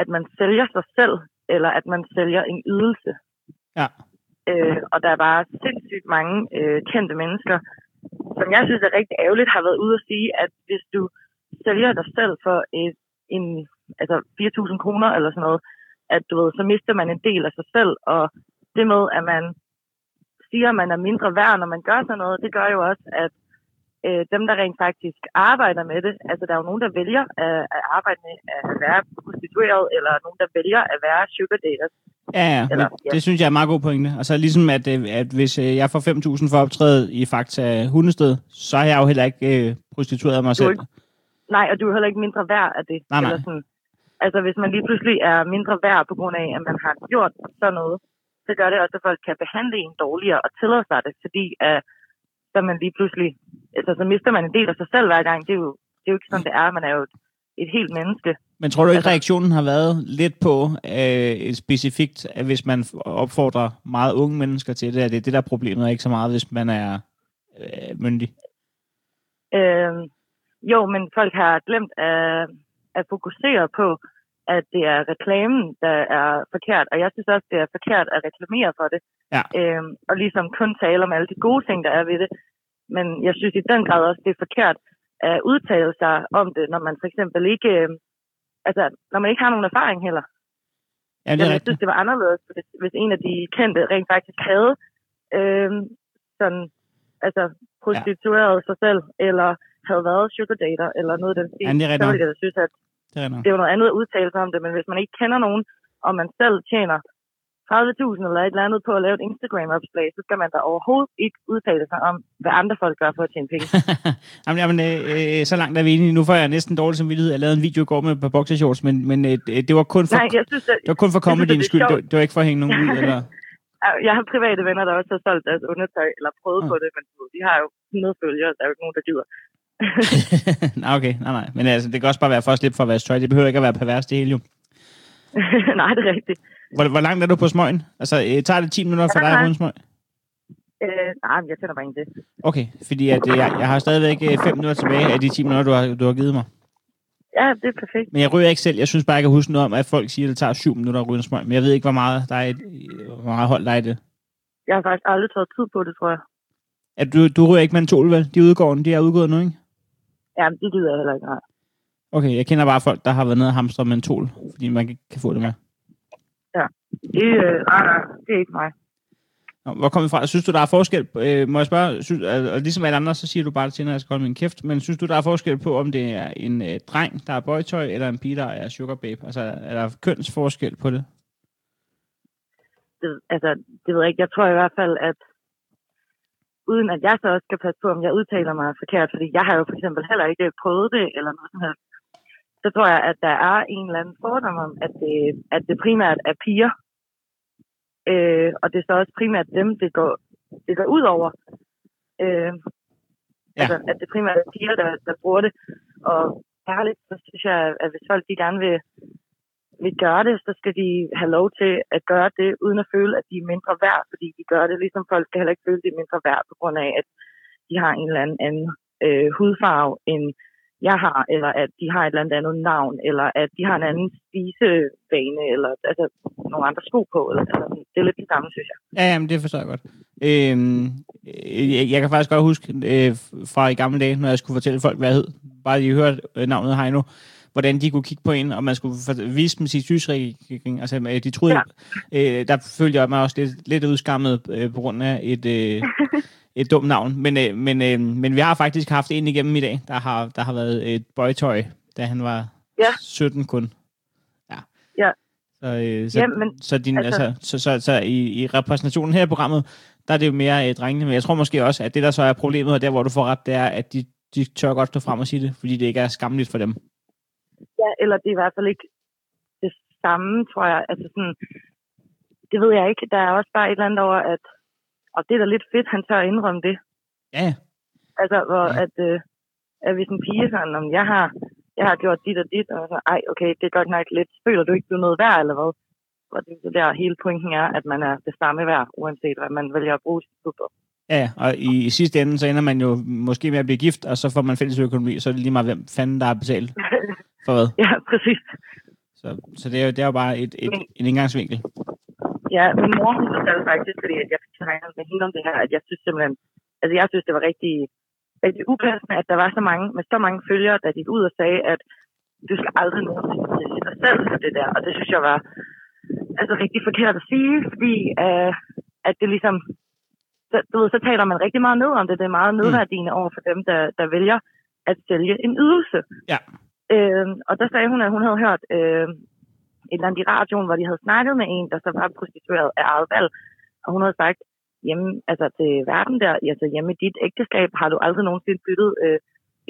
at man sælger sig selv, eller at man sælger en ydelse. Ja. Øh, og der er bare sindssygt mange øh, kendte mennesker, som jeg synes er rigtig ærgerligt, har været ude at sige, at hvis du sælger dig selv for et, en, altså 4.000 kroner eller sådan noget, at du ved, så mister man en del af sig selv, og det med, at man siger, at man er mindre værd, når man gør sådan noget, det gør jo også, at øh, dem, der rent faktisk arbejder med det, altså der er jo nogen, der vælger at, at arbejde med at være prostitueret, eller nogen, der vælger at være sugar daters. Ja, ja, Eller, ja. det synes jeg er en meget god pointe. Altså ligesom, at, øh, at hvis øh, jeg får 5.000 for optræde i Fakta Hundested, så har jeg jo heller ikke øh, prostitueret mig selv. ikke- Nej, og du er heller ikke mindre værd af det. Nej, nej. Eller sådan. Altså, hvis man lige pludselig er mindre værd på grund af, at man har gjort sådan noget, så gør det også, at folk kan behandle en dårligere og tillade sig det, fordi at, så man lige pludselig, altså, så mister man en del af sig selv hver gang. Det er jo, det er jo ikke sådan, det er. Man er jo et, et helt menneske. Men tror du ikke, Altså- reaktionen har været lidt på øh, specifikt, at hvis man opfordrer meget unge mennesker til det, at det er det, der er problemet, og ikke så meget, hvis man er øh, myndig? Øh, jo, men folk har glemt at, at fokusere på, at det er reklamen, der er forkert. Og jeg synes også, det er forkert at reklamere for det. Ja. Øh, og ligesom kun tale om alle de gode ting, der er ved det. Men jeg synes i den grad også, det er forkert at udtale sig om det, når man for eksempel ikke... Øh, altså, når man ikke har nogen erfaring heller. Ja, det er jeg rigtigt. synes, det var anderledes, hvis, hvis en af de kendte rent faktisk havde øh, sådan, altså, prostitueret sig selv, eller havde været sugar dater, eller noget af den stil. Ja, det er så ville jeg da synes, at Det er det er jo noget andet at udtale sig om det, men hvis man ikke kender nogen, og man selv tjener 30.000 eller et eller andet på at lave et Instagram-opslag, så skal man da overhovedet ikke udtale sig om, hvad andre folk gør for at tjene penge. jamen, jamen øh, øh, så langt er vi enige. Nu får jeg næsten dårlig samvittighed. Jeg lavede en video i går med på boxershorts, men, men øh, det var kun for, Nej, jeg synes, at, det var kun for er skyld. Det det var ikke for at hænge nogen ud. Eller... jeg har private venner, der også har solgt deres undertøj, eller prøvet Ah. på det, men de har jo 100 følgere, der er jo ikke nogen, der gider. nej, okay. Nej, nej. Men altså, det kan også bare være for at slippe for at vaske tøj. Det behøver ikke at være pervers, det hele jo. Nej, det er rigtigt. Hvor, hvor langt er du på smøgen? Altså, øh, tager det 10 minutter for Ja, dig at runde smøg? Øh, nej, jeg tænder bare en til. Okay, fordi at, øh, jeg, jeg har stadigvæk 5 minutter tilbage af de 10 minutter, du har, du har givet mig. Ja, det er perfekt. Men jeg ryger ikke selv. Jeg synes bare, jeg kan huske noget om, at folk siger, at det tager 7 minutter at ryge en smøg. Men jeg ved ikke, hvor meget, der er et, hvor meget hold der er i det. Jeg har faktisk aldrig taget tid på det, tror jeg. At du, du ryger ikke mentol, vel? De udgår, de er udgået nu, ikke? Ja, det gider jeg heller ikke. Nej. Okay, jeg kender bare folk, der har været nede og hamstre mentol, fordi man ikke kan få det med. Det, øh, nej, nej, det er ikke mig. Nå, hvor kommer vi fra? Synes du, der er forskel? Øh, må jeg spørge? Synes, og ligesom alle andre, så siger du bare til, når jeg skal holde min kæft. Men synes du, der er forskel på, om det er en øh, dreng, der er bøjtøj, eller en pige, der er sugar babe? Altså, er der kønsforskel på det? det, altså, det ved jeg ikke. Jeg tror i hvert fald, at uden at jeg så også skal passe på, om jeg udtaler mig forkert, fordi jeg har jo for eksempel heller ikke prøvet det, eller noget som helst, så tror jeg, at der er en eller anden fordom om, at det, at det primært er piger, øh, og det er så også primært dem, det går, det går ud over. Øh, Ja. Altså, at det primært er piger, der, der bruger det. Og ærligt, så synes jeg, at hvis folk de gerne vil, vil gøre det, så skal de have lov til at gøre det, uden at føle, at de er mindre værd, fordi de gør det. Ligesom folk skal heller ikke føle, at de er mindre værd, på grund af, at de har en eller anden, anden øh, hudfarve, end jeg har, eller at de har et eller andet andet navn, eller at de har en anden spisevane, eller altså nogle andre sko på. Eller, altså, det er lidt det samme, synes jeg. Ja, jamen, det forstår jeg godt. Øhm, jeg, jeg kan faktisk godt huske øh, fra i gamle dage, når jeg skulle fortælle folk, hvad jeg hed, bare de hørte øh, navnet Heino, hvordan de kunne kigge på en, og man skulle vise dem sin synsregning. Altså, øh, de troede, ja. øh, der følte jeg mig også lidt, lidt udskammet øh, på grund af et, øh, et dumt navn. Men, øh, men, øh, men vi har faktisk haft en igennem i dag, der har, der har været et boytøj, da han var Ja. 17 kun. Ja. Ja. Så, øh, så, Ja, men, så, din, altså, altså- så, så, så i, i repræsentationen her i programmet, der er det jo mere øh, drengene, men jeg tror måske også, at det der så er problemet, og der hvor du får ret, det er, at de, de tør godt stå frem og sige det, fordi det ikke er skamligt for dem. Ja, eller det er i hvert fald ikke det samme, tror jeg. Altså sådan, det ved jeg ikke. Der er også bare et eller andet over, at og det er da lidt fedt, han tør at indrømme det. Ja. Altså, hvor Ja. at, øh, at hvis en pige sådan, om jeg har, jeg har gjort dit og dit, og så, ej, okay, det er godt nok lidt, føler du ikke, du er noget værd, eller hvad? Og det er der hele pointen er, at man er det samme værd, uanset hvad man vælger at bruge sit liv på. Ja, og i, i sidste ende, så ender man jo måske med at blive gift, og så får man fælles økonomi, så er det lige meget, hvem fanden der har betalt for hvad. ja, præcis. Så, så det, er jo, det er jo bare et, et, en indgangsvinkel. Ja, min mor hun fortalte faktisk, fordi at jeg fik snakket med hende om det her, at jeg synes simpelthen, altså jeg synes, det var rigtig, rigtig upassende, at der var så mange, med så mange følgere, der gik ud og sagde, at du skal aldrig nogensinde til dig selv for det der. Og det synes jeg var altså rigtig forkert at sige, fordi uh, at det ligesom, så, du ved, så taler man rigtig meget ned om det. Det er meget nedværdigende over for dem, der, der vælger at sælge en ydelse. Ja. Øh, og der sagde hun, at hun havde hørt øh, et eller andet i radioen, hvor de havde snakket med en, der så var prostitueret af eget valg. Og hun havde sagt, hjemme, altså til verden der, altså hjemme i dit ægteskab, har du aldrig nogensinde byttet øh,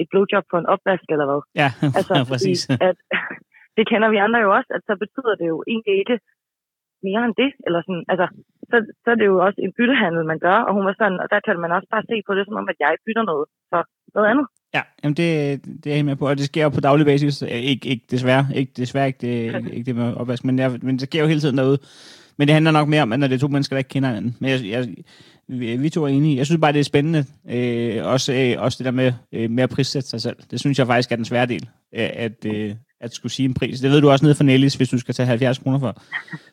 et blowjob på en opvask eller hvad? Ja, Altså, ja præcis. Fordi, at, det kender vi andre jo også, at så betyder det jo egentlig ikke mere end det, eller sådan, altså, så, så er det jo også en byttehandel, man gør, og hun var sådan, og der kan man også bare se på det, som om, at jeg bytter noget for noget andet. Ja, jamen det, det er jeg med på, og det sker jo på daglig basis. Ikke, ikke desværre, ikke, desværre ikke det, ikke, ikke det med opvask, men, jeg, men det sker jo hele tiden derude. Men det handler nok mere om, at når det er to mennesker, der ikke kender hinanden. Men jeg, jeg, vi, to er enige. Jeg synes bare, det er spændende. Øh, også, øh, også det der med, øh, med at prissætte sig selv. Det synes jeg faktisk er den svære del. At, øh, at skulle sige en pris. Det ved du også nede for Nellis, hvis du skal tage 70 kroner for,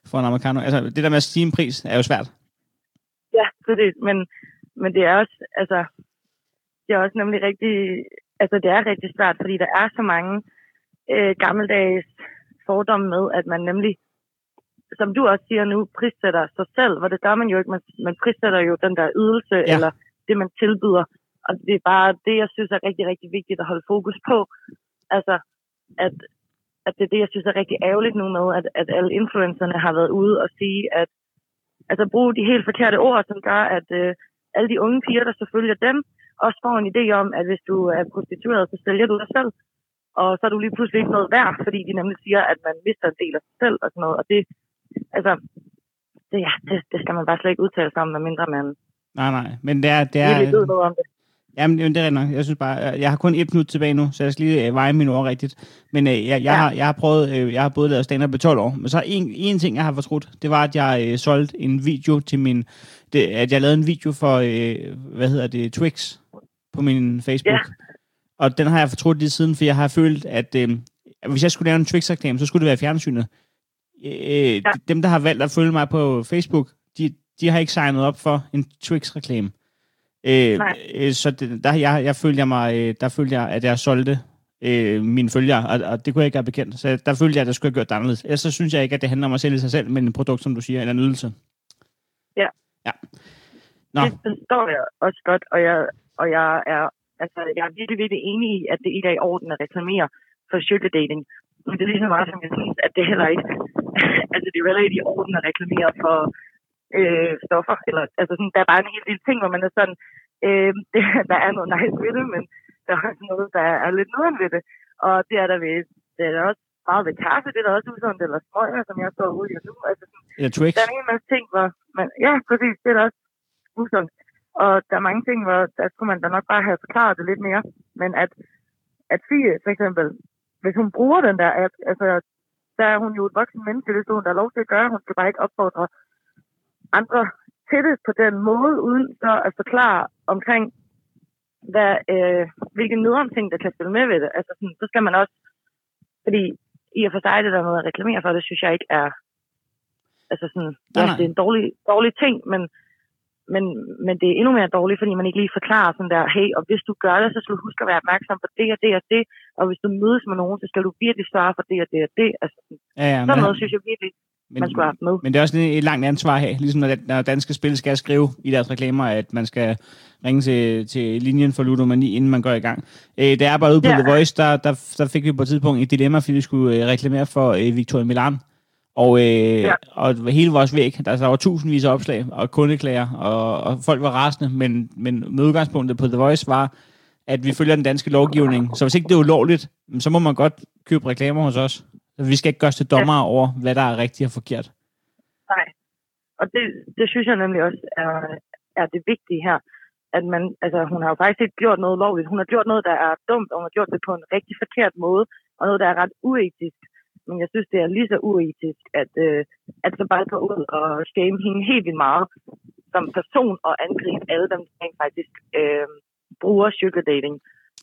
for en americano. Altså, det der med at sige en pris er jo svært. Ja, præcis. Men, men det er også, altså, det er også nemlig rigtig, altså det er rigtig svært, fordi der er så mange øh, gammeldags fordomme med, at man nemlig, som du også siger nu, prissætter sig selv, hvor det gør man jo ikke. Man, man prissætter jo den der ydelse, Ja. eller det, man tilbyder. Og det er bare det, jeg synes er rigtig, rigtig vigtigt at holde fokus på. Altså, at, at det er det, jeg synes er rigtig ærgerligt nu med, at, at alle influencerne har været ude og sige, at altså bruge de helt forkerte ord, som gør, at øh, alle de unge piger, der selvfølgelig dem, også får en idé om, at hvis du er prostitueret, så sælger du dig selv. Og så er du lige pludselig ikke noget værd, fordi de nemlig siger, at man mister en del af sig selv og sådan noget. Og det, altså, det, ja, det, det skal man bare slet ikke udtale sig om, medmindre man Nej, nej. Men det er... Det er ved noget om det. Jamen, det er nok. Jeg synes bare, jeg, har kun et minut tilbage nu, så jeg skal lige øh, veje mine ord rigtigt. Men øh, jeg, jeg, Ja. har, jeg har prøvet, øh, jeg har både lavet stand-up i 12 år, men så en, en ting, jeg har fortrudt, det var, at jeg øh, solgte en video til min, det, at jeg lavede en video for, øh, hvad hedder det, Twix på min Facebook. Ja. Og den har jeg fortrudt lige siden, for jeg har følt, at øh, hvis jeg skulle lave en Twix-reklame, så skulle det være fjernsynet. Øh, ja. Dem, der har valgt at følge mig på Facebook, de, de har ikke signet op for en Twix-reklame. Øh, øh, så det, der, jeg, jeg følte jeg mig, øh, der følte jeg, at jeg solgte øh, mine følgere, og, og det kunne jeg ikke have bekendt. Så der følte jeg, at jeg skulle have gjort det anderledes. Ellers så synes jeg ikke, at det handler om at sælge sig selv, men et produkt, som du siger, eller en ydelse. Ja. Ja. Nå, Det forstår jeg også godt, og jeg, og jeg er, altså, jeg er virkelig, virkelig enig i, at det ikke er i orden at reklamere for sugar dating. Men det er lige så meget, som jeg synes, at det heller ikke, altså det er jo heller ikke i orden at reklamere for øh, stoffer. Eller, altså sådan, der er bare en helt lille ting, hvor man er sådan, øh, det, der er noget nice ved det, men der er også noget, der er lidt nederen ved det. Og det er der ved, det er der også meget ved kaffe, det er der også usundt, eller smøger, som jeg står ude i nu. Altså, sådan, Eller Twix. der er en masse ting, hvor man, ja, præcis, det er da også usundt. Og der er mange ting, hvor der skulle man da nok bare have forklaret det lidt mere. Men at, at Fie, for eksempel, hvis hun bruger den der app, altså, der er hun jo et voksen menneske, det hun der er lov til at gøre. Hun skal bare ikke opfordre andre til det på den måde, uden så at forklare omkring, hvad, øh, hvilke nederen ting, der kan spille med ved det. Altså, sådan, så skal man også, fordi i og for sig det der med at reklamere for, det synes jeg ikke er, altså sådan, Nej, ja, nej. det er en dårlig, dårlig ting, men, men, men det er endnu mere dårligt, fordi man ikke lige forklarer sådan der, hey, og hvis du gør det, så skal du huske at være opmærksom på det og det og det, og hvis du mødes med nogen, så skal du virkelig svare for det og det og det. Altså, Ja, ja, sådan men, noget synes jeg virkelig, men, man skulle have med. men det er også et langt ansvar her, ligesom når, når danske spil skal skrive i deres reklamer, at man skal ringe til, til linjen for ludomani, inden man går i gang. Øh, da jeg var ude på Ja. The Voice, der, der, der fik vi på et tidspunkt et dilemma, fordi vi skulle øh, reklamere for øh, Victoria Milan. Og, øh, ja. og hele vores væg, der, der var tusindvis af opslag og kundeklager, og, og folk var rasende, men, men med udgangspunktet på The Voice var, at vi følger den danske lovgivning. Så hvis ikke det er ulovligt, så må man godt købe reklamer hos os. Vi skal ikke gøres til dommer over, hvad der er rigtigt og forkert. Nej. Og det, det synes jeg nemlig også er, er det vigtige her. At man, altså, hun har jo faktisk ikke gjort noget lovligt. Hun har gjort noget, der er dumt, og hun har gjort det på en rigtig forkert måde, og noget, der er ret uetisk. Men jeg synes, det er lige så uetisk, at, øh, at så bare gå ud og shame hende helt vildt meget som person og angribe alle dem, der faktisk øh, bruger sugar dating.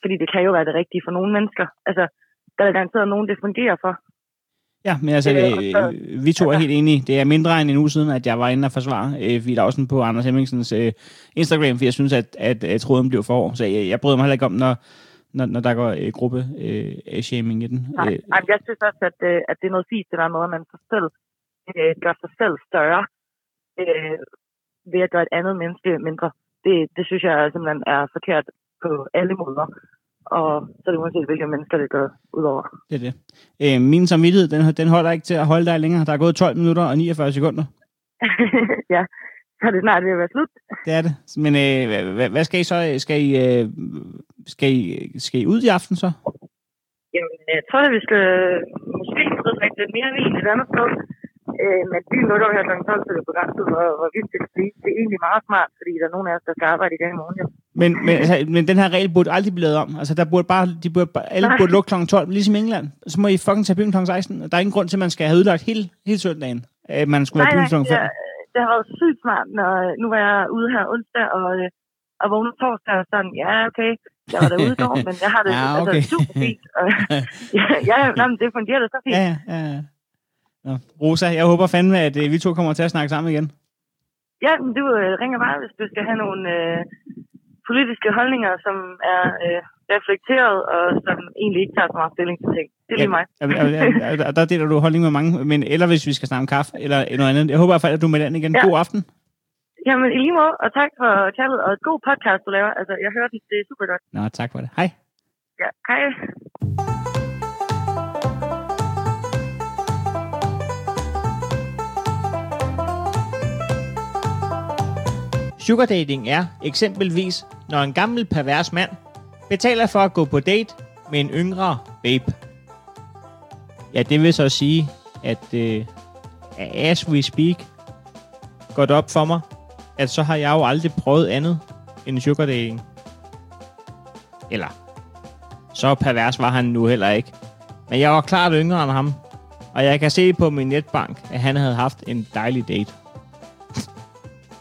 Fordi det kan jo være det rigtige for nogle mennesker. Altså, der er garanteret nogen, det fungerer for. Ja, men altså, Øh, øh, vi to er helt enige. Det er mindre end en uge siden, at jeg var inde og forsvare øh, Fie Lausen på Anders Hemmingsens øh, Instagram, fordi jeg synes, at, at, at tråden blev for år. Så jeg, jeg bryder mig heller ikke om, når, når, når der går øh, gruppe øh, shaming i den. Nej, Øh, nej, jeg synes også, at, øh, at det er noget fint, det der med, at man sig selv, øh, gør sig selv større øh, ved at gøre et andet menneske mindre. Det, det synes jeg simpelthen er forkert på alle måder. Og så er det uanset, hvilke mennesker det går ud over. det er det. Øh, min samvittighed, den, den holder ikke til at holde dig længere. Der er gået 12 minutter og 49 sekunder. ja, så er det snart ved at være slut. Det er det. Men øh, hvad, skal I så? Skal I, øh, skal, I, skal I ud i aften så? Jamen, jeg tror, at vi skal måske drikke lidt mere vin et andet sted. Øh, men byen lukker her kl. 12, så det er begrænset, hvor, hvor vi skal blive. Det er egentlig meget smart, fordi der er nogen af os, der skal arbejde igen i morgen. Jo. Men, men, altså, men den her regel burde aldrig blive lavet om. Altså, der burde bare, de burde, bare- alle Nej. burde lukke kl. 12, ligesom i England. Så må I fucking tage byen kl. 16. Der er ingen grund til, at man skal have udlagt hele, hele søndagen. At man skulle Nej, være byen kl. det, 5. er- det har været sygt smart, når nu var jeg ude her onsdag og, øh, og vågnede torsdag og sådan, ja, okay, jeg var derude i går, men jeg har det Ja, okay. altså, super fint. Og, ja, ja, det fungerer det så fint. Ja, ja, ja. Nå. Rosa, jeg håber fandme, at øh, vi to kommer til at snakke sammen igen. Ja, men du øh, ringer bare, hvis du skal have nogle øh, politiske holdninger, som er øh, reflekteret og som egentlig ikke tager så meget stilling til ting. Det er lige mig. Ja, ja, ja, der deler du holdning med mange, men eller hvis vi skal snakke om kaffe, eller noget andet. Jeg håber i hvert fald, at du er med den igen. Ja. God aften. Jamen, i lige måde, og tak for kaldet, og god podcast, du laver. Altså, jeg hører den, det er super godt. Nå, tak for det. Hej. Ja, hej. Sugar dating er eksempelvis, når en gammel pervers mand betaler for at gå på date med en yngre babe. Ja, det vil så sige, at øh, as we speak, går det op for mig, at så har jeg jo aldrig prøvet andet end sugar dating. Eller, så pervers var han nu heller ikke. Men jeg var klart yngre end ham, og jeg kan se på min netbank, at han havde haft en dejlig date.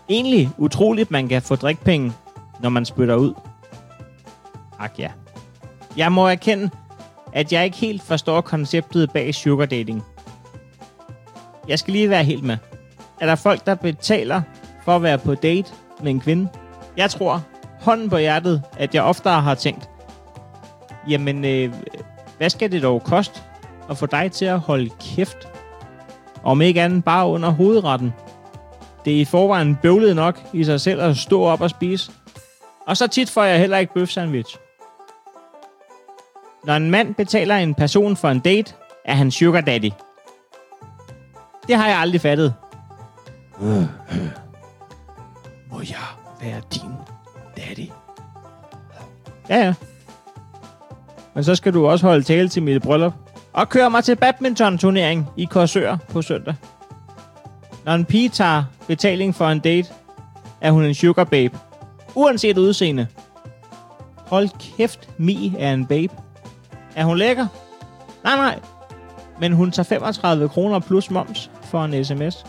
Egentlig utroligt, man kan få drikpenge, når man spytter ud. Ak ja. Jeg må erkende, at jeg ikke helt forstår konceptet bag sugar dating. Jeg skal lige være helt med. Er der folk, der betaler for at være på date med en kvinde? Jeg tror, hånden på hjertet, at jeg oftere har tænkt, jamen, øh, hvad skal det dog koste at få dig til at holde kæft? Om ikke andet bare under hovedretten. Det er i forvejen bøvlet nok i sig selv at stå op og spise. Og så tit får jeg heller ikke bøf sandwich. Når en mand betaler en person for en date, er han sugar daddy. Det har jeg aldrig fattet. være din daddy. Ja, ja. Men så skal du også holde tale til mit bryllup. Og køre mig til badminton-turnering i Korsør på søndag. Når en pige tager betaling for en date, er hun en sugar babe. Uanset udseende. Hold kæft, Mi er en babe. Er hun lækker? Nej, nej. Men hun tager 35 kroner plus moms for en sms.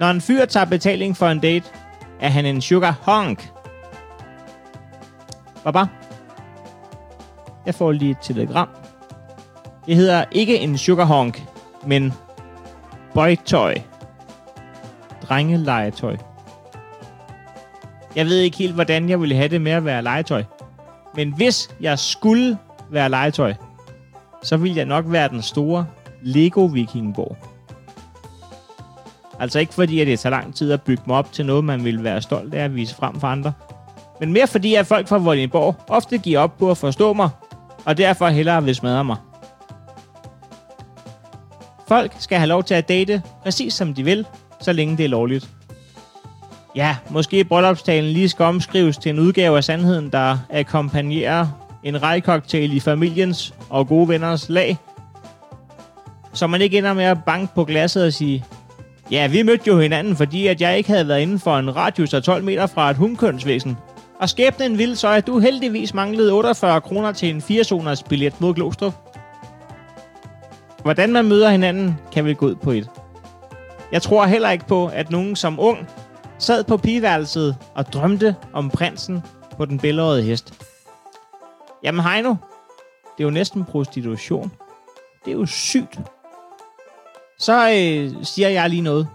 Når en fyr tager betaling for en date, er han en sugar honk. Baba. Jeg får lige et telegram. Det hedder ikke en sugar honk, men boytøj. Drengelegetøj. Jeg ved ikke helt, hvordan jeg ville have det med at være legetøj. Men hvis jeg skulle være legetøj, så ville jeg nok være den store Lego Vikingborg. Altså ikke fordi, at det tager lang tid at bygge mig op til noget, man vil være stolt af at vise frem for andre. Men mere fordi, at folk fra Vordingborg ofte giver op på at forstå mig, og derfor hellere vil smadre mig. Folk skal have lov til at date præcis som de vil, så længe det er lovligt. Ja, måske bryllupstalen lige skal omskrives til en udgave af sandheden, der akkompagnerer en rejcocktail i familiens og gode venners lag. Så man ikke ender med at banke på glasset og sige, Ja, vi mødte jo hinanden, fordi at jeg ikke havde været inden for en radius af 12 meter fra et hundkønsvæsen. Og skæbnen ville så, at du heldigvis manglede 48 kroner til en 4 billet mod Glostrup. Hvordan man møder hinanden, kan vel gå ud på et. Jeg tror heller ikke på, at nogen som ung sad på pigeværelset og drømte om prinsen på den bælgerede hest. Jamen Heino, det er jo næsten prostitution. Det er jo sygt. Så øh, siger jeg lige noget.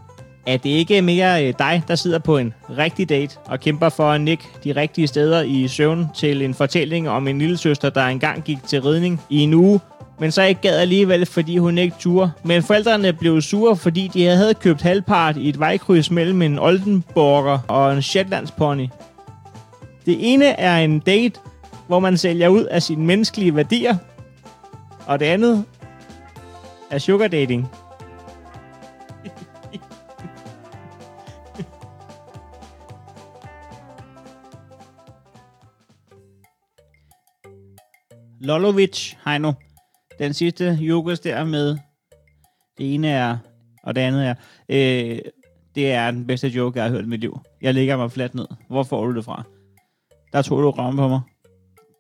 At det ikke er mere øh, dig, der sidder på en rigtig date og kæmper for at nikke de rigtige steder i søvn til en fortælling om en lille søster, der engang gik til ridning i en uge, men så ikke gad alligevel, fordi hun ikke turde. Men forældrene blev sure, fordi de havde købt halvpart i et vejkryds mellem en Oldenborger og en Shetlandspony. Det ene er en date, hvor man sælger ud af sine menneskelige værdier, og det andet er sugar dating. Lolovic, Heino. Den sidste yoghurt der med, det ene er, og det andet er, øh, det er den bedste joke, jeg har hørt i mit liv. Jeg ligger mig fladt ned. Hvor får du det fra? Der tog du ramme på mig.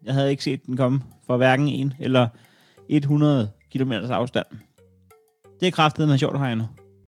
Jeg havde ikke set den komme for hverken en eller 100 km afstand. Det er kraftet med sjovt, har jeg nu.